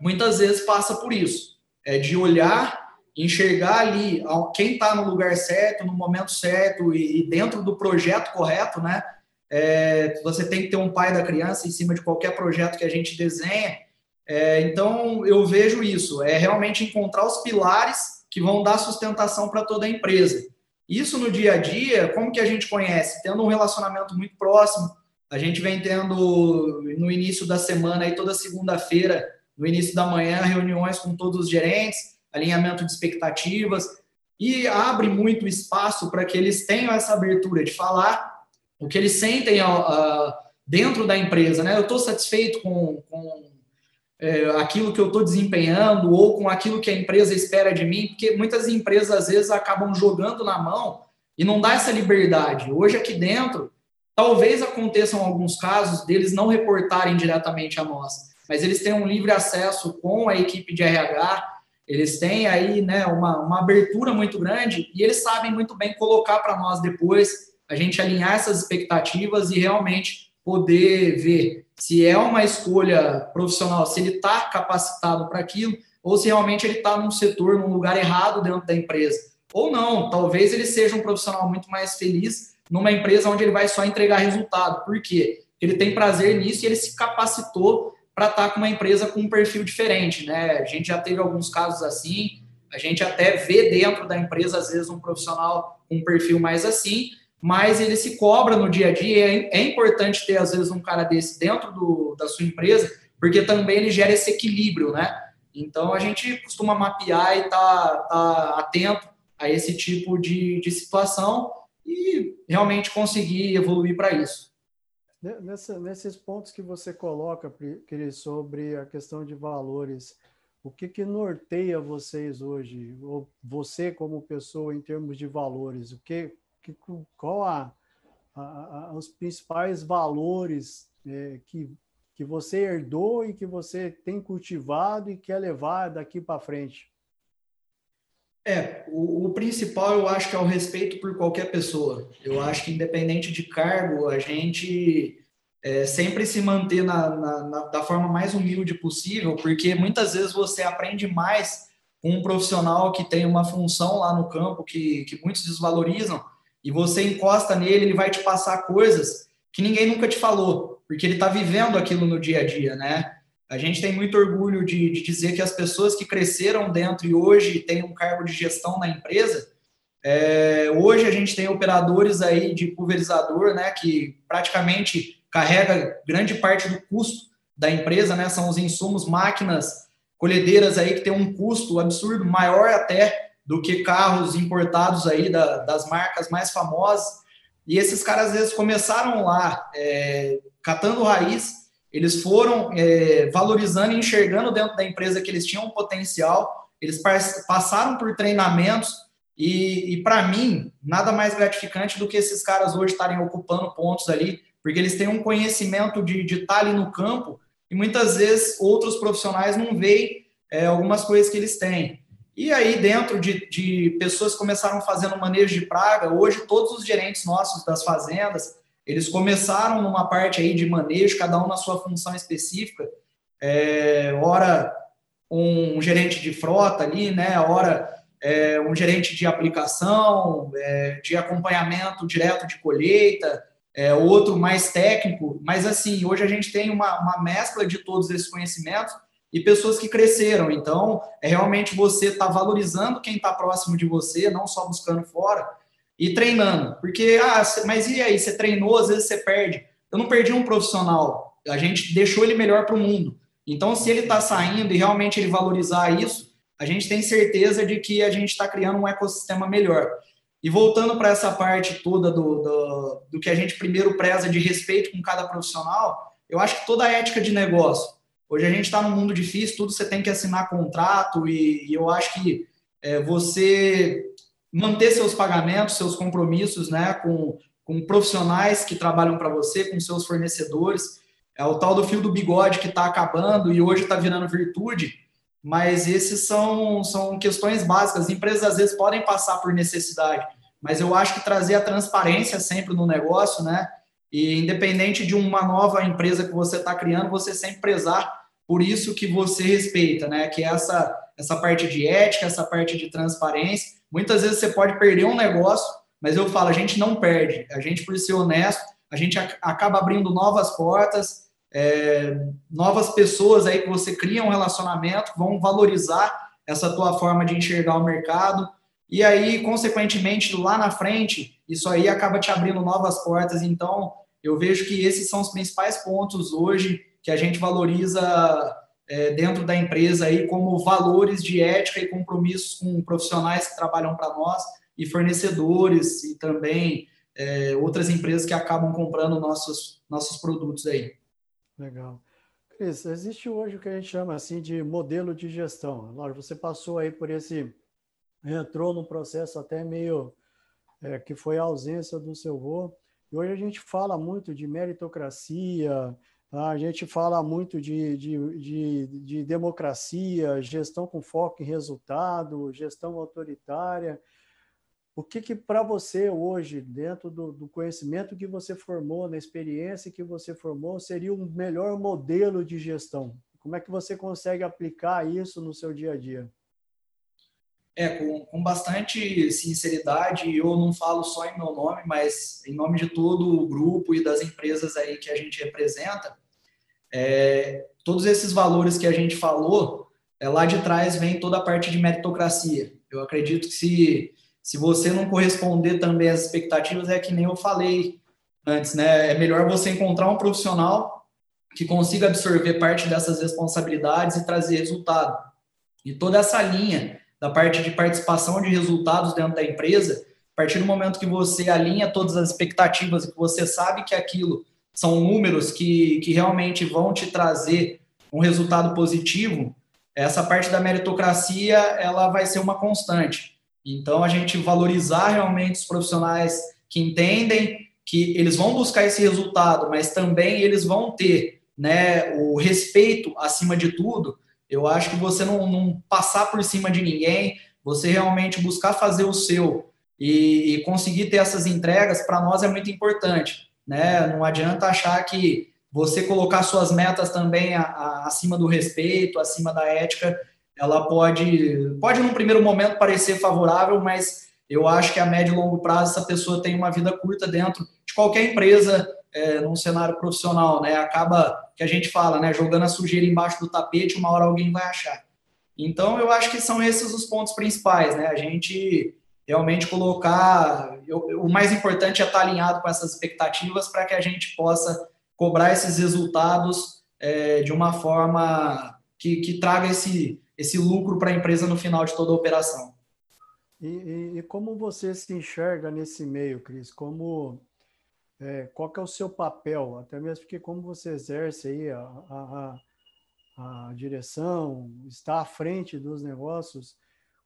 muitas vezes passa por isso, é de olhar, enxergar ali quem está no lugar certo, no momento certo e, e dentro do projeto correto, né? É, você tem que ter um pai da criança em cima de qualquer projeto que a gente desenha. É, então, eu vejo isso, é realmente encontrar os pilares que vão dar sustentação para toda a empresa. Isso no dia a dia, como que a gente conhece? Tendo um relacionamento muito próximo, a gente vem tendo no início da semana, aí toda segunda-feira, no início da manhã, reuniões com todos os gerentes, alinhamento de expectativas, e abre muito espaço para que eles tenham essa abertura de falar o que eles sentem uh, dentro da empresa, né? Eu estou satisfeito com, com é, aquilo que eu estou desempenhando ou com aquilo que a empresa espera de mim, porque muitas empresas às vezes acabam jogando na mão e não dá essa liberdade. Hoje aqui dentro, talvez aconteçam alguns casos deles não reportarem diretamente a nós, mas eles têm um livre acesso com a equipe de RH, eles têm aí né, uma, uma abertura muito grande e eles sabem muito bem colocar para nós depois a gente alinhar essas expectativas e realmente poder ver se é uma escolha profissional, se ele está capacitado para aquilo, ou se realmente ele está num setor, num lugar errado dentro da empresa. Ou não, talvez ele seja um profissional muito mais feliz numa empresa onde ele vai só entregar resultado. Por quê? Ele tem prazer nisso e ele se capacitou para estar tá com uma empresa com um perfil diferente, né? A gente já teve alguns casos assim, a gente até vê dentro da empresa, às vezes, um profissional com um perfil mais assim, mas ele se cobra no dia a dia. É, é importante ter, às vezes, um cara desse dentro do, da sua empresa, porque também ele gera esse equilíbrio, né? Então, a gente costuma mapear e tá, tá atento a esse tipo de, de situação e realmente conseguir evoluir para isso. Nessa, nesses pontos que você coloca, sobre a questão de valores, o que, que norteia vocês hoje, ou você como pessoa em termos de valores? O que, que qual a, a, a, os principais valores é, que, que você herdou e que você tem cultivado e quer levar daqui para frente? É, o, o, principal eu acho que é o respeito por qualquer pessoa. Eu acho que independente de cargo, a gente é, sempre se manter na, na, na, da forma mais humilde possível, porque muitas vezes você aprende mais com um profissional que tem uma função lá no campo que, que muitos desvalorizam, e você encosta nele, ele vai te passar coisas que ninguém nunca te falou, porque ele está vivendo aquilo no dia a dia, né? A gente tem muito orgulho de, de, dizer que as pessoas que cresceram dentro e hoje têm um cargo de gestão na empresa, é, hoje a gente tem operadores aí de pulverizador, né, que praticamente carrega grande parte do custo da empresa, né, são os insumos, máquinas, colhedeiras aí que tem um custo absurdo, maior até do que carros importados aí da, das marcas mais famosas. E esses caras às vezes começaram lá é, catando raiz eles foram é, valorizando e enxergando dentro da empresa que eles tinham um potencial, eles passaram por treinamentos e, e para mim, nada mais gratificante do que esses caras hoje estarem ocupando pontos ali, porque eles têm um conhecimento de, de estar ali no campo e muitas vezes outros profissionais não veem é, algumas coisas que eles têm. E aí, dentro de, de pessoas que começaram fazendo manejo de praga, hoje todos os gerentes nossos das fazendas, eles começaram numa parte aí de manejo, cada um na sua função específica. É, ora, um gerente de frota ali, né? Ora, é, um gerente de aplicação, é, de acompanhamento direto de colheita, é, outro mais técnico. Mas, assim, hoje a gente tem uma, uma mescla de todos esses conhecimentos e pessoas que cresceram. Então, é realmente você estar tá valorizando quem está próximo de você, não só buscando fora e treinando. Porque, ah, mas e aí? Você treinou, às vezes você perde. Eu não perdi um profissional, a gente deixou ele melhor para o mundo. Então, se ele está saindo e realmente ele valorizar isso, a gente tem certeza de que a gente está criando um ecossistema melhor. E voltando para essa parte toda do, do, do, que a gente primeiro preza de respeito com cada profissional, eu acho que toda a ética de negócio. Hoje a gente está num mundo difícil, tudo você tem que assinar contrato, e, e eu acho que é, você manter seus pagamentos, seus compromissos né, com, com profissionais que trabalham para você, com seus fornecedores. É o tal do fio do bigode que está acabando e hoje está virando virtude, mas esses são, são questões básicas. As empresas às vezes podem passar por necessidade, mas eu acho que trazer a transparência sempre no negócio, né? E independente de uma nova empresa que você está criando, você sempre prezar por isso que você respeita, né? Que é essa, essa parte de ética, essa parte de transparência Muitas vezes você pode perder um negócio, mas eu falo, a gente não perde. A gente, por ser honesto, a gente acaba abrindo novas portas, é, novas pessoas aí que você cria um relacionamento, vão valorizar essa tua forma de enxergar o mercado. E aí, consequentemente, lá na frente, isso aí acaba te abrindo novas portas. Então, eu vejo que esses são os principais pontos hoje que a gente valoriza é, dentro da empresa aí como valores de ética e compromissos com profissionais que trabalham para nós e fornecedores e também é, outras empresas que acabam comprando nossos, nossos produtos aí. Legal. Cris, existe hoje o que a gente chama assim de modelo de gestão. Lógico, você passou aí por esse, entrou num processo até meio é, que foi a ausência do seu vô. E hoje a gente fala muito de meritocracia? A gente fala muito de, de, de, de democracia, gestão com foco em resultado, gestão autoritária. O que, que para você hoje, dentro do, do, conhecimento que você formou, na experiência que você formou, seria o um melhor modelo de gestão? Como é que você consegue aplicar isso no seu dia a dia? É, com, com bastante sinceridade, eu não falo só em meu nome, mas em nome de todo o grupo e das empresas aí que a gente representa, é, todos esses valores que a gente falou, é, lá de trás vem toda a parte de meritocracia. Eu acredito que se, se você não corresponder também às expectativas, é que nem eu falei antes, né? É melhor você encontrar um profissional que consiga absorver parte dessas responsabilidades e trazer resultado. E toda essa linha da parte de participação de resultados dentro da empresa, a partir do momento que você alinha todas as expectativas e que você sabe que aquilo são números que, que realmente vão te trazer um resultado positivo, essa parte da meritocracia ela vai ser uma constante. Então, a gente valorizar realmente os profissionais que entendem que eles vão buscar esse resultado, mas também eles vão ter né, o respeito acima de tudo. Eu acho que você não, não passar por cima de ninguém, você realmente buscar fazer o seu e, e conseguir ter essas entregas, para nós é muito importante. Né? Não adianta achar que você colocar suas metas também a, a, acima do respeito, acima da ética, ela pode, pode num primeiro momento parecer favorável, mas eu acho que a médio e longo prazo essa pessoa tem uma vida curta dentro de qualquer empresa, é, num cenário profissional, né? Acaba que a gente fala, né? Jogando a sujeira embaixo do tapete, uma hora alguém vai achar. Então, eu acho que são esses os pontos principais, né? A gente realmente colocar. Eu, o mais importante é estar alinhado com essas expectativas para que a gente possa cobrar esses resultados é, de uma forma que, que traga esse, esse lucro para a empresa no final de toda a operação. E, e, e, como você se enxerga nesse meio, Cris? Como é, qual que é o seu papel? Até mesmo porque como você exerce aí a, a, a, a direção, está à frente dos negócios,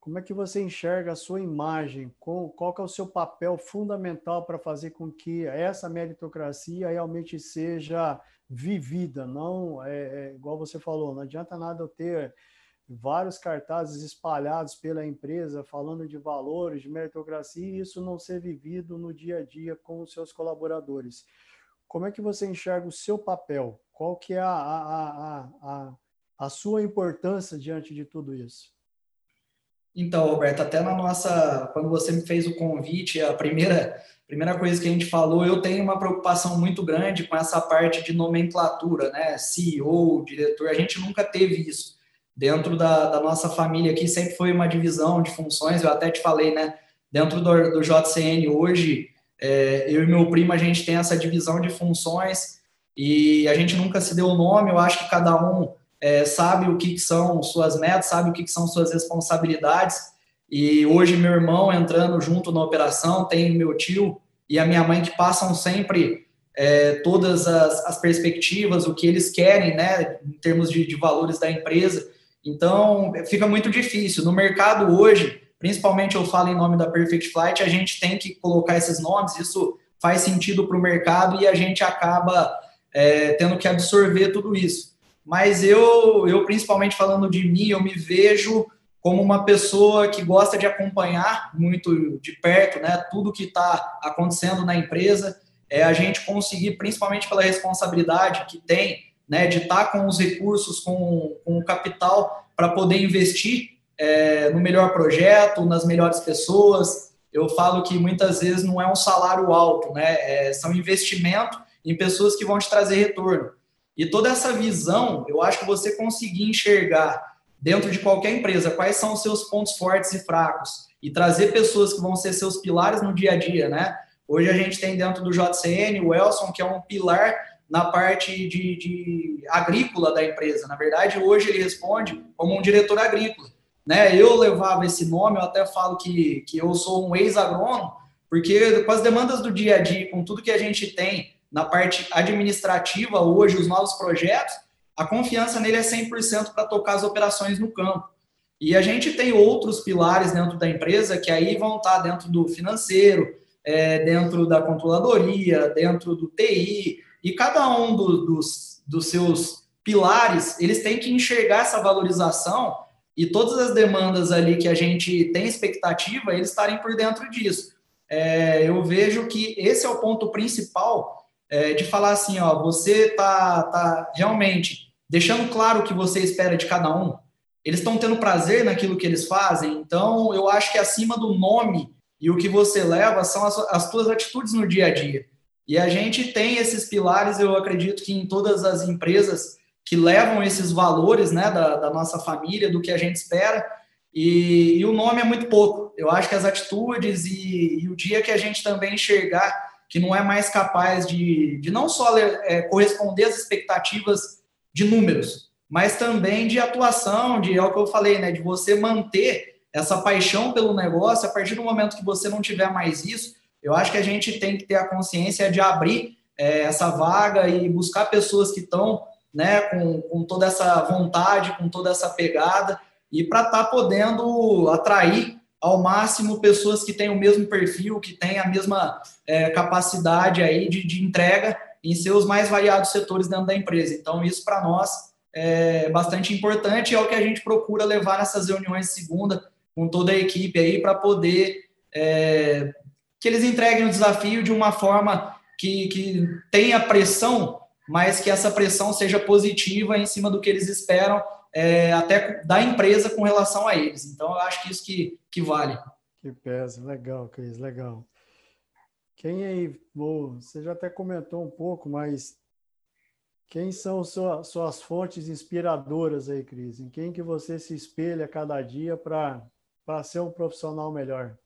como é que você enxerga a sua imagem? Qual que é o seu papel fundamental para fazer com que essa meritocracia realmente seja vivida? Não é, é, igual você falou, não adianta nada eu ter vários cartazes espalhados pela empresa falando de valores, de meritocracia, e isso não ser vivido no dia a dia com os seus colaboradores. Como é que você enxerga o seu papel? Qual que é a, a, a, a, a sua importância diante de tudo isso? Então, Roberto, até na nossa, quando você me fez o convite, a primeira, primeira coisa que a gente falou, eu tenho uma preocupação muito grande com essa parte de nomenclatura, né? CEO, diretor, a gente nunca teve isso. Dentro da, da nossa família aqui sempre foi uma divisão de funções, eu até te falei, né? Dentro do, do JCN hoje, é, eu e meu primo, a gente tem essa divisão de funções e a gente nunca se deu o nome, eu acho que cada um é, sabe o que, que, são suas metas, sabe o que, que, são suas responsabilidades. E hoje meu irmão entrando junto na operação, tem meu tio e a minha mãe que passam sempre é, todas as, as, perspectivas, o que eles querem, né, em termos de, de valores da empresa. Então fica muito difícil. No mercado hoje, principalmente eu falo em nome da Perfect Flight, a gente tem que colocar esses nomes. Isso faz sentido para o mercado e a gente acaba é, tendo que absorver tudo isso mas eu, eu principalmente falando de mim, eu me vejo como uma pessoa que gosta de acompanhar muito de perto, né, tudo que está acontecendo na empresa, é a gente conseguir, principalmente pela responsabilidade que tem, né, de estar com os recursos, com, com o capital para poder investir é, no melhor projeto, nas melhores pessoas. Eu falo que muitas vezes não é um salário alto, né, é, são investimento em pessoas que vão te trazer retorno. E toda essa visão, eu acho que você conseguir enxergar dentro de qualquer empresa quais são os seus pontos fortes e fracos e trazer pessoas que vão ser seus pilares no dia a dia, né? Hoje a gente tem dentro do JCN o Elson, que é um pilar na parte de, de agrícola da empresa. Na verdade, hoje ele responde como um diretor agrícola. Né? Eu levava esse nome, eu até falo que, que eu sou um ex-agrônomo, porque com as demandas do dia a dia, com tudo que a gente tem na parte administrativa, hoje, os novos projetos, a confiança nele é 100% para tocar as operações no campo. E a gente tem outros pilares dentro da empresa que aí vão estar tá dentro do financeiro, é, dentro da controladoria, dentro do TI, e cada um do, dos, dos seus pilares, eles têm que enxergar essa valorização e todas as demandas ali que a gente tem expectativa, eles estarem por dentro disso. É, eu vejo que esse é o ponto principal é, de falar assim, ó, você tá, tá realmente deixando claro o que você espera de cada um. Eles estão tendo prazer naquilo que eles fazem. Então, eu acho que acima do nome e o que você leva são as, as tuas atitudes no dia a dia. E a gente tem esses pilares, eu acredito que em todas as empresas que levam esses valores né, da, da nossa família, do que a gente espera, e, e, o nome é muito pouco. Eu acho que as atitudes e, e, o dia que a gente também enxergar que não é mais capaz de, de não só é, corresponder às expectativas de números, mas também de atuação, de é o que eu falei, né, de você manter essa paixão pelo negócio, a partir do momento que você não tiver mais isso, eu acho que a gente tem que ter a consciência de abrir é, essa vaga e buscar pessoas que estão né, com, com toda essa vontade, com toda essa pegada, e para estar tá podendo atrair ao máximo pessoas que têm o mesmo perfil, que têm a mesma é, capacidade aí de, de entrega em seus mais variados setores dentro da empresa. Então, isso para nós é bastante importante e é o que a gente procura levar nessas reuniões de segunda com toda a equipe aí para poder é, que eles entreguem o desafio de uma forma que, que tenha pressão, mas que essa pressão seja positiva em cima do que eles esperam é, até da empresa com relação a eles. Então, eu acho que isso que, que vale. Que pesa, legal, Cris, legal. Quem aí, você já até comentou um pouco, mas quem são sua, suas fontes inspiradoras aí, Cris? Em quem que você se espelha cada dia para ser um profissional melhor?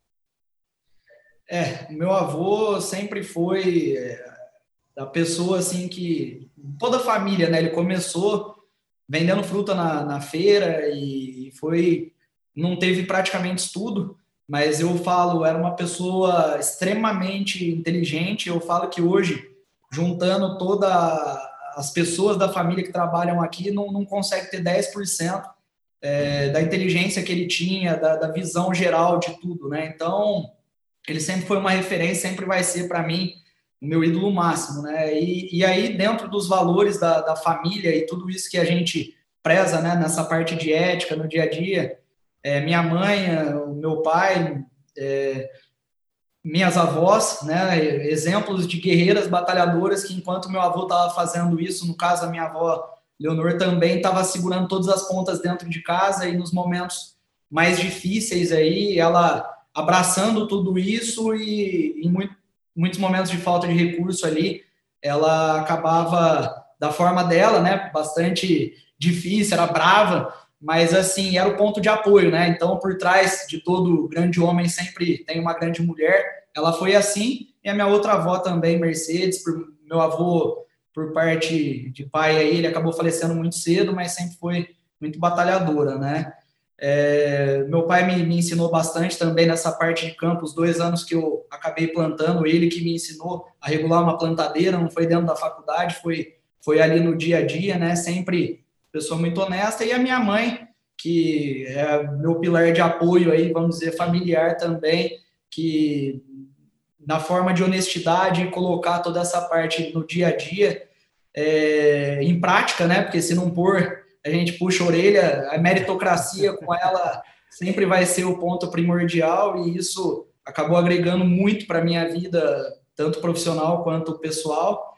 É, meu avô sempre foi é, a pessoa assim que toda a família, né? Ele começou vendendo fruta na, na feira e foi não teve praticamente estudo, mas eu falo era uma pessoa extremamente inteligente. Eu falo que hoje juntando todas as pessoas da família que trabalham aqui não, não consegue ter 10% é, da inteligência que ele tinha, da, da visão geral de tudo, né? Então ele sempre foi uma referência, sempre vai ser para mim o meu ídolo máximo, né? E, e aí, dentro dos valores da, da família e tudo isso que a gente preza, né, nessa parte de ética no dia a dia, é, minha mãe, o meu pai, é, minhas avós, né, exemplos de guerreiras batalhadoras que, enquanto meu avô estava fazendo isso, no caso, a minha avó Leonor também estava segurando todas as pontas dentro de casa e nos momentos mais difíceis aí, ela abraçando tudo isso e em muito, muitos momentos de falta de recurso ali, ela acabava da forma dela, né, bastante difícil, era brava, mas assim, era o ponto de apoio, né? Então, por trás de todo grande homem sempre tem uma grande mulher. Ela foi assim, e a minha outra avó também, Mercedes, por, meu avô por parte de pai aí, ele acabou falecendo muito cedo, mas sempre foi muito batalhadora, né? É, meu pai me, me, ensinou bastante também nessa parte de campo, os dois anos que eu acabei plantando, ele que me ensinou a regular uma plantadeira, não foi dentro da faculdade, foi, foi ali no dia a dia, né? Sempre pessoa muito honesta, e a minha mãe, que é meu pilar de apoio aí, vamos dizer, familiar também, que na forma de honestidade colocar toda essa parte no dia a dia é, em prática, né? Porque se não pôr a gente puxa a orelha, a meritocracia com ela sempre vai ser o ponto primordial e isso acabou agregando muito para minha vida, tanto profissional quanto pessoal.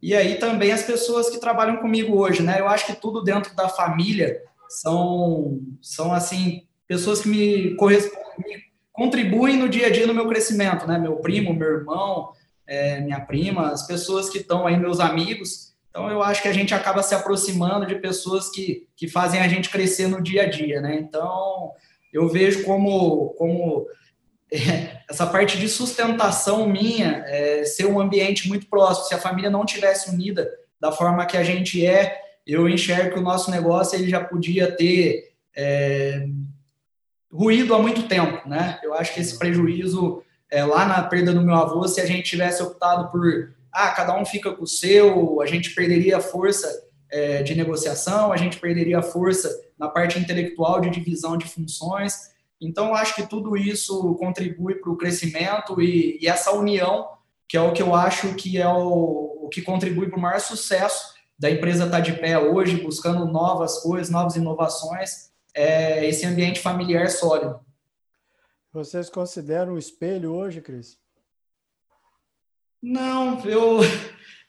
E aí também as pessoas que trabalham comigo hoje, né? Eu acho que tudo dentro da família são são assim pessoas que me correspondem, contribuem no dia a dia no meu crescimento, né? Meu primo, meu irmão, é, minha prima, as pessoas que estão aí, meus amigos, então, eu acho que a gente acaba se aproximando de pessoas que, que fazem a gente crescer no dia a dia, né? Então, eu vejo como, como é, essa parte de sustentação minha é, ser um ambiente muito próximo. Se a família não tivesse unida da forma que a gente é, eu enxergo que o nosso negócio ele já podia ter é, ruído há muito tempo, né? Eu acho que esse prejuízo é, lá na perda do meu avô, se a gente tivesse optado por ah, cada um fica com o seu, a gente perderia força é, de negociação, a gente perderia força na parte intelectual de divisão de funções. Então, acho que tudo isso contribui para o crescimento e, e, essa união, que é o que eu acho que é o, o que contribui para o maior sucesso da empresa estar tá de pé hoje, buscando novas coisas, novas inovações, é esse ambiente familiar sólido. Vocês consideram um espelho hoje, Cris? Não, eu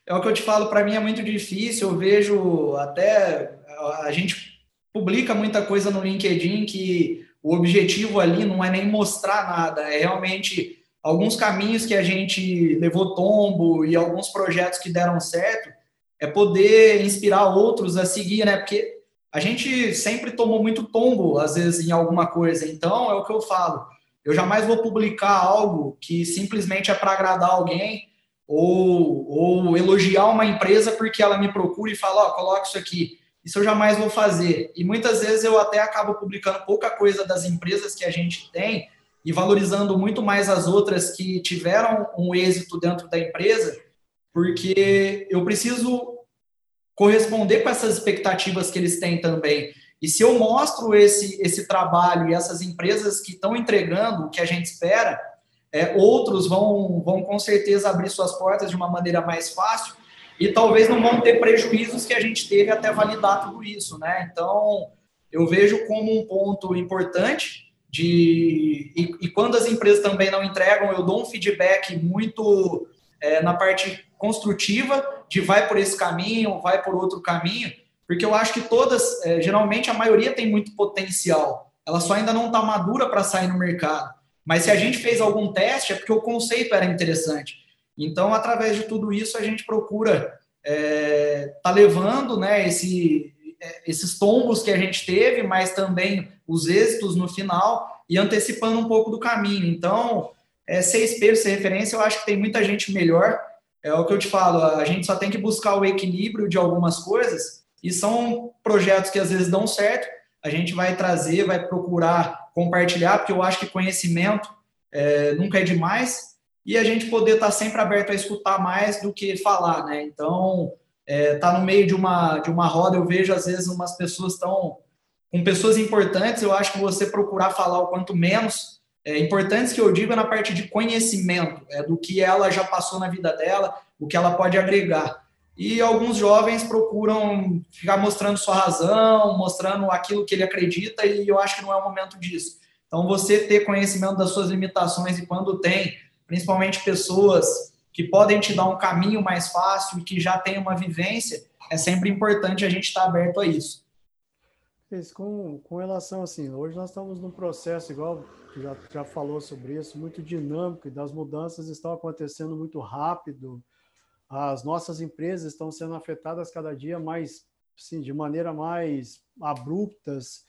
é o que eu te falo, para mim é muito difícil. Eu vejo até a gente publica muita coisa no LinkedIn que o objetivo ali não é nem mostrar nada, é realmente alguns caminhos que a gente levou tombo e alguns projetos que deram certo. é poder inspirar outros a seguir, né? Porque a gente sempre tomou muito tombo, às vezes, em alguma coisa. Então, é o que eu falo. Eu jamais vou publicar algo que simplesmente é para agradar alguém ou, ou elogiar uma empresa porque ela me procura e fala, ó, oh, coloca isso aqui. Isso eu jamais vou fazer. E muitas vezes eu até acabo publicando pouca coisa das empresas que a gente tem e valorizando muito mais as outras que tiveram um êxito dentro da empresa, porque eu preciso corresponder com essas expectativas que eles têm também. E se eu mostro esse, esse trabalho e essas empresas que estão entregando o que a gente espera, é, outros vão, vão com certeza abrir suas portas de uma maneira mais fácil e talvez não vão ter prejuízos que a gente teve até validar tudo isso, né? Então, eu vejo como um ponto importante de e, e quando as empresas também não entregam, eu dou um feedback muito é, na parte construtiva de vai por esse caminho, vai por outro caminho, porque eu acho que todas, é, geralmente a maioria tem muito potencial, ela só ainda não está madura para sair no mercado. Mas se a gente fez algum teste, é porque o conceito era interessante. Então, através de tudo isso, a gente procura é, tá levando né, esse, é, esses tombos que a gente teve, mas também os êxitos no final e antecipando um pouco do caminho. Então, é, ser espelho, ser referência, eu acho que tem muita gente melhor é o que eu te falo, a gente só tem que buscar o equilíbrio de algumas coisas e são projetos que às vezes dão certo, a gente vai trazer, vai procurar compartilhar, porque eu acho que conhecimento é, nunca é demais e a gente poder estar tá sempre aberto a escutar mais do que falar, né? Então, é, tá no meio de uma, de uma roda, eu vejo às vezes umas pessoas estão com pessoas importantes, eu acho que você procurar falar o quanto menos é, importantes que eu digo é na parte de conhecimento, é, do que ela já passou na vida dela, o que ela pode agregar. E alguns jovens procuram ficar mostrando sua razão, mostrando aquilo que ele acredita, e eu acho que não é o momento disso. Então, você ter conhecimento das suas limitações e quando tem, principalmente pessoas que podem te dar um caminho mais fácil e que já têm uma vivência, é sempre importante a gente estar aberto a isso. Com, com relação assim, hoje nós estamos num processo igual já, já falou sobre isso, muito dinâmico, e das mudanças estão acontecendo muito rápido. As nossas empresas estão sendo afetadas cada dia mais, sim, de maneira mais abruptas,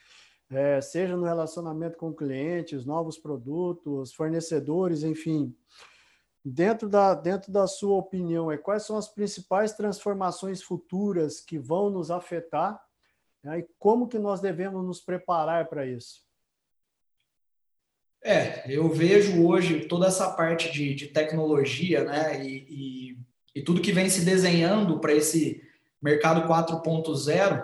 é, seja no relacionamento com clientes, novos produtos, fornecedores, enfim. Dentro da, dentro da sua opinião, é, quais são as principais transformações futuras que vão nos afetar né, e como que nós devemos nos preparar para isso? É, eu vejo hoje toda essa parte de, de tecnologia, né, e, e, e, tudo que vem se desenhando para esse mercado 4.0,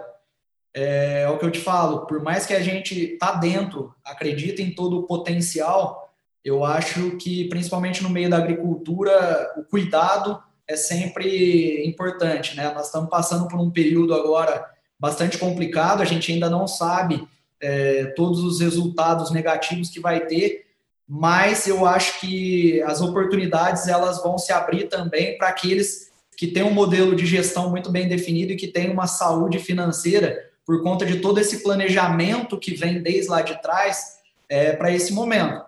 é, é, o que eu te falo, por mais que a gente tá dentro, acredita em todo o potencial, eu acho que principalmente no meio da agricultura, o cuidado é sempre importante, né? Nós estamos passando por um período agora bastante complicado, a gente ainda não sabe é, todos os resultados negativos que vai ter, mas eu acho que as oportunidades elas vão se abrir também para aqueles que têm um modelo de gestão muito bem definido e que têm uma saúde financeira por conta de todo esse planejamento que vem desde lá de trás é, para esse momento.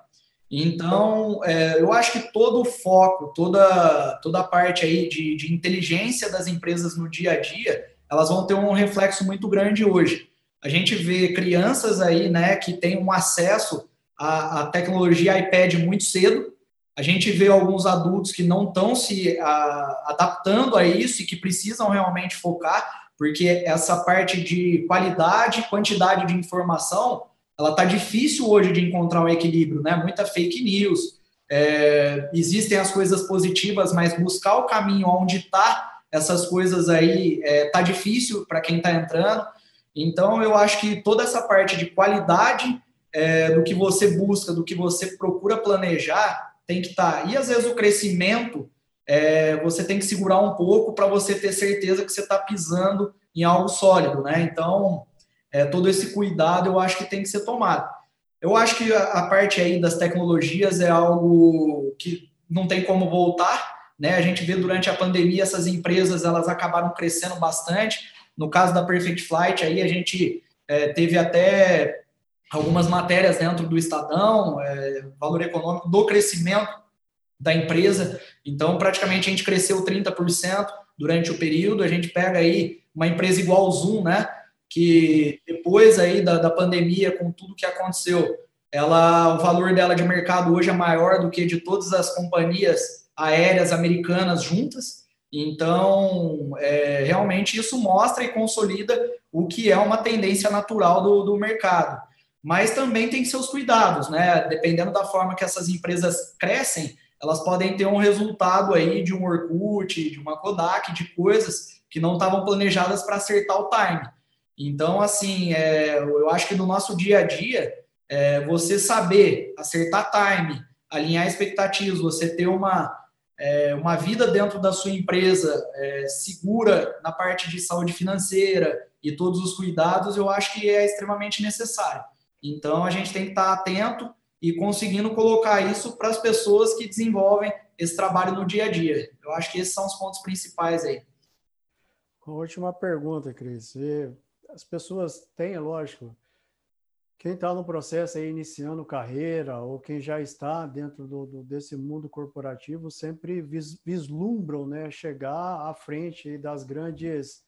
Então, é, eu acho que todo o foco, toda, toda a parte aí de, de inteligência das empresas no dia a dia, elas vão ter um reflexo muito grande hoje. A gente vê crianças aí, né, que têm um acesso à, à tecnologia iPad muito cedo. A gente vê alguns adultos que não estão se a, adaptando a isso e que precisam realmente focar, porque essa parte de qualidade, quantidade de informação, ela está difícil hoje de encontrar um equilíbrio, né? Muita fake news. É, existem as coisas positivas, mas buscar o caminho onde está essas coisas aí é, tá difícil para quem está entrando. Então, eu acho que toda essa parte de qualidade é, do que você busca, do que você procura planejar, tem que estar. Tá. E às vezes o crescimento, é, você tem que segurar um pouco para você ter certeza que você está pisando em algo sólido, né? Então, é, todo esse cuidado eu acho que tem que ser tomado. Eu acho que a, a parte aí das tecnologias é algo que não tem como voltar, né? A gente vê durante a pandemia essas empresas elas acabaram crescendo bastante no caso da Perfect Flight, aí a gente é, teve até algumas matérias dentro do Estadão, é, valor econômico do crescimento da empresa. Então, praticamente a gente cresceu 30%. durante o período. A gente pega aí uma empresa igual o Zoom, né? Que depois aí da, da pandemia, com tudo que aconteceu, ela, o valor dela de mercado hoje é maior do que de todas as companhias aéreas americanas juntas. Então, é, realmente isso mostra e consolida o que é uma tendência natural do, do mercado. Mas também tem seus cuidados, né? Dependendo da forma que essas empresas crescem, elas podem ter um resultado aí de um Orkut, de uma Kodak, de coisas que não estavam planejadas para acertar o time. Então, assim, é, eu acho que no nosso dia a dia, é, você saber acertar time, alinhar expectativas, você ter uma, é, uma vida dentro da sua empresa é, segura na parte de saúde financeira e todos os cuidados, eu acho que é extremamente necessário. Então, a gente tem que estar atento e conseguindo colocar isso para as pessoas que desenvolvem esse trabalho no dia a dia. Eu acho que esses são os pontos principais aí. última pergunta, Cris. As pessoas têm, lógico, quem está no processo aí iniciando carreira ou quem já está dentro do, do, desse mundo corporativo sempre vis, vislumbram né, chegar à frente das grandes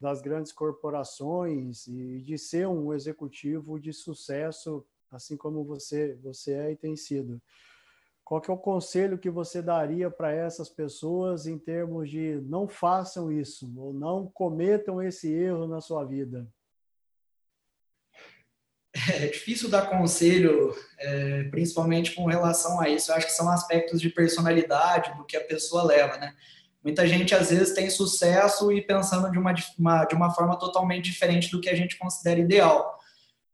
das grandes corporações e de ser um executivo de sucesso, assim como você você é e tem sido. Qual que é o conselho que você daria para essas pessoas em termos de não façam isso ou não cometam esse erro na sua vida? é difícil dar conselho, é, principalmente com relação a isso. Eu acho que são aspectos de personalidade do que a pessoa leva, né? Muita gente às vezes tem sucesso e pensando de uma, de uma forma totalmente diferente do que a gente considera ideal.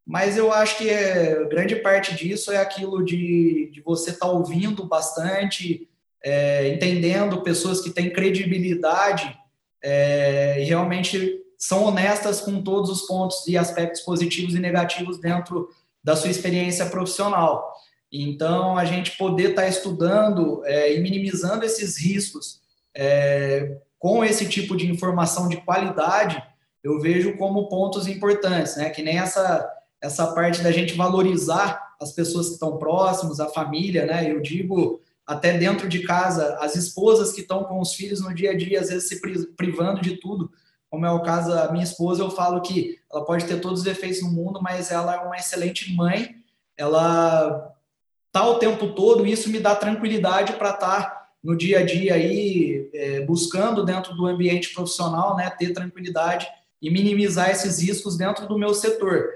Mas eu acho que é, grande parte disso é aquilo de, de você estar tá ouvindo bastante, é, entendendo pessoas que têm credibilidade é, e realmente são honestas com todos os pontos e aspectos positivos e negativos dentro da sua experiência profissional. Então, a gente poder estar tá estudando é, e minimizando esses riscos é, com esse tipo de informação de qualidade, eu vejo como pontos importantes, né? Que nem essa, essa parte da gente valorizar as pessoas que estão próximas, a família, né? Eu digo até dentro de casa, as esposas que estão com os filhos no dia a dia, às vezes se privando de tudo como é o caso da minha esposa, eu falo que ela pode ter todos os defeitos no mundo, mas ela é uma excelente mãe, ela tá o tempo todo, e isso me dá tranquilidade para estar tá no dia a dia aí, é, buscando dentro do ambiente profissional, né, ter tranquilidade e minimizar esses riscos dentro do meu setor.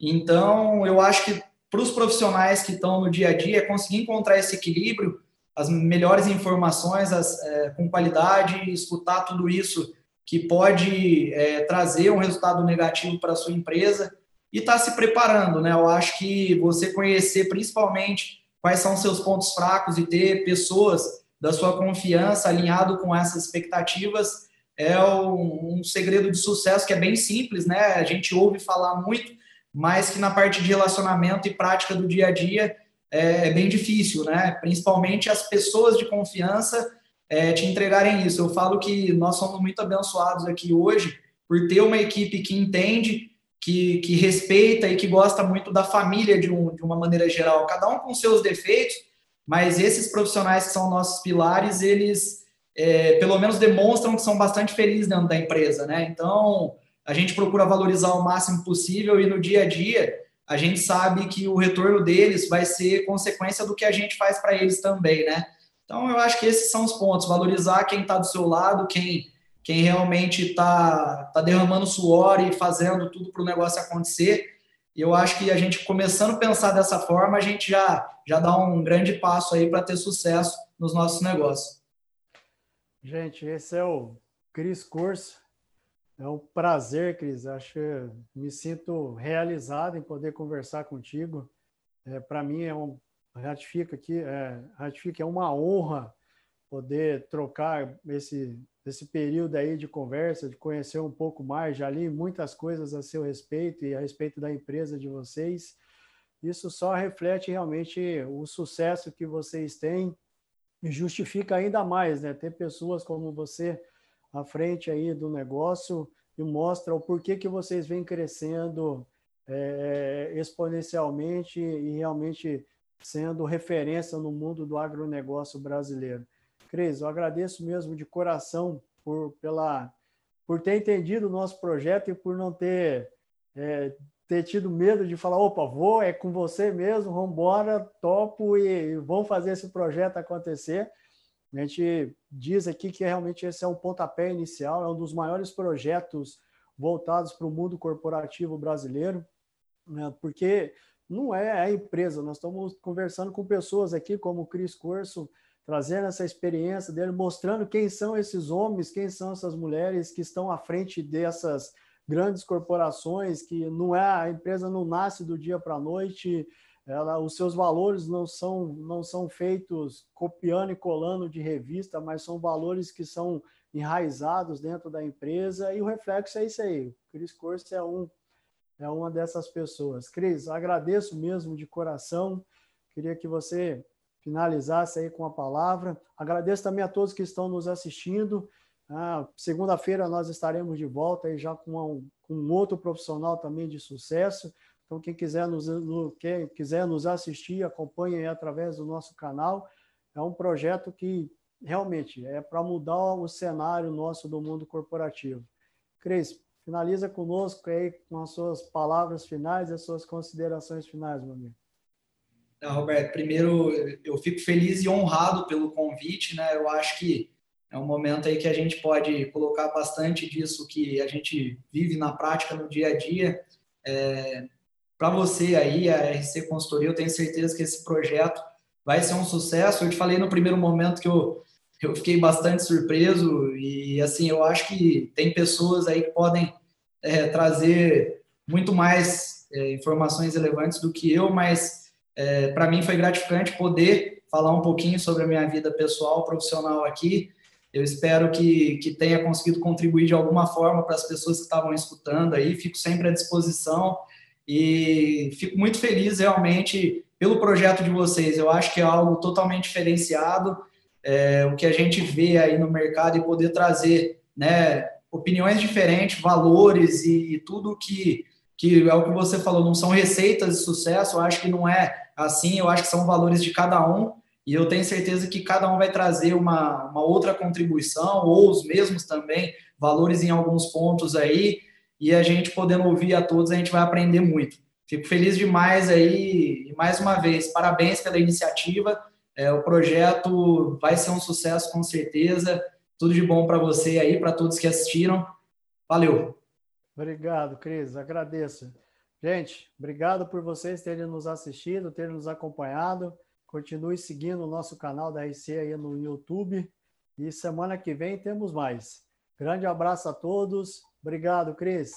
Então, eu acho que para os profissionais que estão no dia a dia, é conseguir encontrar esse equilíbrio, as melhores informações as, é, com qualidade, escutar tudo isso que pode é, trazer um resultado negativo para a sua empresa e está se preparando, né? Eu acho que você conhecer principalmente quais são seus pontos fracos e ter pessoas da sua confiança alinhado com essas expectativas é um, segredo de sucesso que é bem simples, né? A gente ouve falar muito, mas que na parte de relacionamento e prática do dia a dia é, é bem difícil, né? Principalmente as pessoas de confiança é, te entregarem isso. Eu falo que nós somos muito abençoados aqui hoje por ter uma equipe que entende, que, que respeita e que gosta muito da família de, um, de uma maneira geral, cada um com seus defeitos, mas esses profissionais que são nossos pilares, eles é, pelo menos demonstram que são bastante felizes dentro da empresa, né? Então, a gente procura valorizar o máximo possível e no dia a dia a gente sabe que o retorno deles vai ser consequência do que a gente faz para eles também, né? Então, eu acho que esses são os pontos: valorizar quem está do seu lado, quem, quem realmente está tá derramando suor e fazendo tudo para o negócio acontecer. E eu acho que a gente começando a pensar dessa forma, a gente já, já dá um grande passo aí para ter sucesso nos nossos negócios. Gente, esse é o Cris Curso. É um prazer, Cris. Acho me sinto realizado em poder conversar contigo. É, para mim é um ratifica aqui, é, ratifica, é uma honra poder trocar esse, esse período aí de conversa, de conhecer um pouco mais, já li muitas coisas a seu respeito e a respeito da empresa de vocês. Isso só reflete realmente o sucesso que vocês têm e justifica ainda mais, né? Ter pessoas como você à frente aí do negócio e mostra o porquê que vocês vêm crescendo é, exponencialmente e realmente sendo referência no mundo do agronegócio brasileiro. Cris, eu agradeço mesmo de coração por, pela, por ter entendido o nosso projeto e por não ter, é, ter tido medo de falar, opa, vou, é com você mesmo, vamos embora, topo e vamos fazer esse projeto acontecer. A gente diz aqui que realmente esse é um pontapé inicial, é um dos maiores projetos voltados para o mundo corporativo brasileiro, né? porque não é a empresa, nós estamos conversando com pessoas aqui, como o Cris Corso, trazendo essa experiência dele, mostrando quem são esses homens, quem são essas mulheres que estão à frente dessas grandes corporações, que não é a empresa não nasce do dia para a noite, ela, os seus valores não são não são feitos copiando e colando de revista, mas são valores que são enraizados dentro da empresa e o reflexo é isso aí. O Cris Corso é um é uma dessas pessoas. Cris, agradeço mesmo de coração. Queria que você finalizasse aí com a palavra. Agradeço também a todos que estão nos assistindo. Ah, Segunda-feira nós estaremos de volta aí já com um, com um outro profissional também de sucesso. Então, quem quiser nos, no, quem quiser nos assistir, acompanhe através do nosso canal. É um projeto que realmente é para mudar o cenário nosso do mundo corporativo. Cris, finaliza conosco aí com as suas palavras finais e as suas considerações finais, meu amigo. Roberto, primeiro eu fico feliz e honrado pelo convite, né? Eu acho que é um momento aí que a gente pode colocar bastante disso que a gente vive na prática no dia a dia. É, Para você aí, a RC Consultoria, eu tenho certeza que esse projeto vai ser um sucesso. Eu te falei no primeiro momento que eu, eu fiquei bastante surpreso e assim eu acho que tem pessoas aí que podem é, trazer muito mais é, informações relevantes do que eu, mas é, para mim foi gratificante poder falar um pouquinho sobre a minha vida pessoal, profissional aqui. Eu espero que, que tenha conseguido contribuir de alguma forma para as pessoas que estavam escutando aí. Fico sempre à disposição e fico muito feliz realmente pelo projeto de vocês. Eu acho que é algo totalmente diferenciado. É, o que a gente vê aí no mercado e poder trazer né, opiniões diferentes, valores e, e tudo que, que é o que você falou, não são receitas de sucesso, eu acho que não é assim, eu acho que são valores de cada um, e eu tenho certeza que cada um vai trazer uma, uma outra contribuição, ou os mesmos também, valores em alguns pontos aí, e a gente podendo ouvir a todos, a gente vai aprender muito. Fico feliz demais aí, e mais uma vez, parabéns pela iniciativa, é, o projeto vai ser um sucesso com certeza, tudo de bom para você aí, para todos que assistiram, valeu! Obrigado, Cris, agradeço. Gente, obrigado por vocês terem nos assistido, terem nos acompanhado. Continue seguindo o nosso canal da RC aí no YouTube. E semana que vem temos mais. Grande abraço a todos. Obrigado, Cris.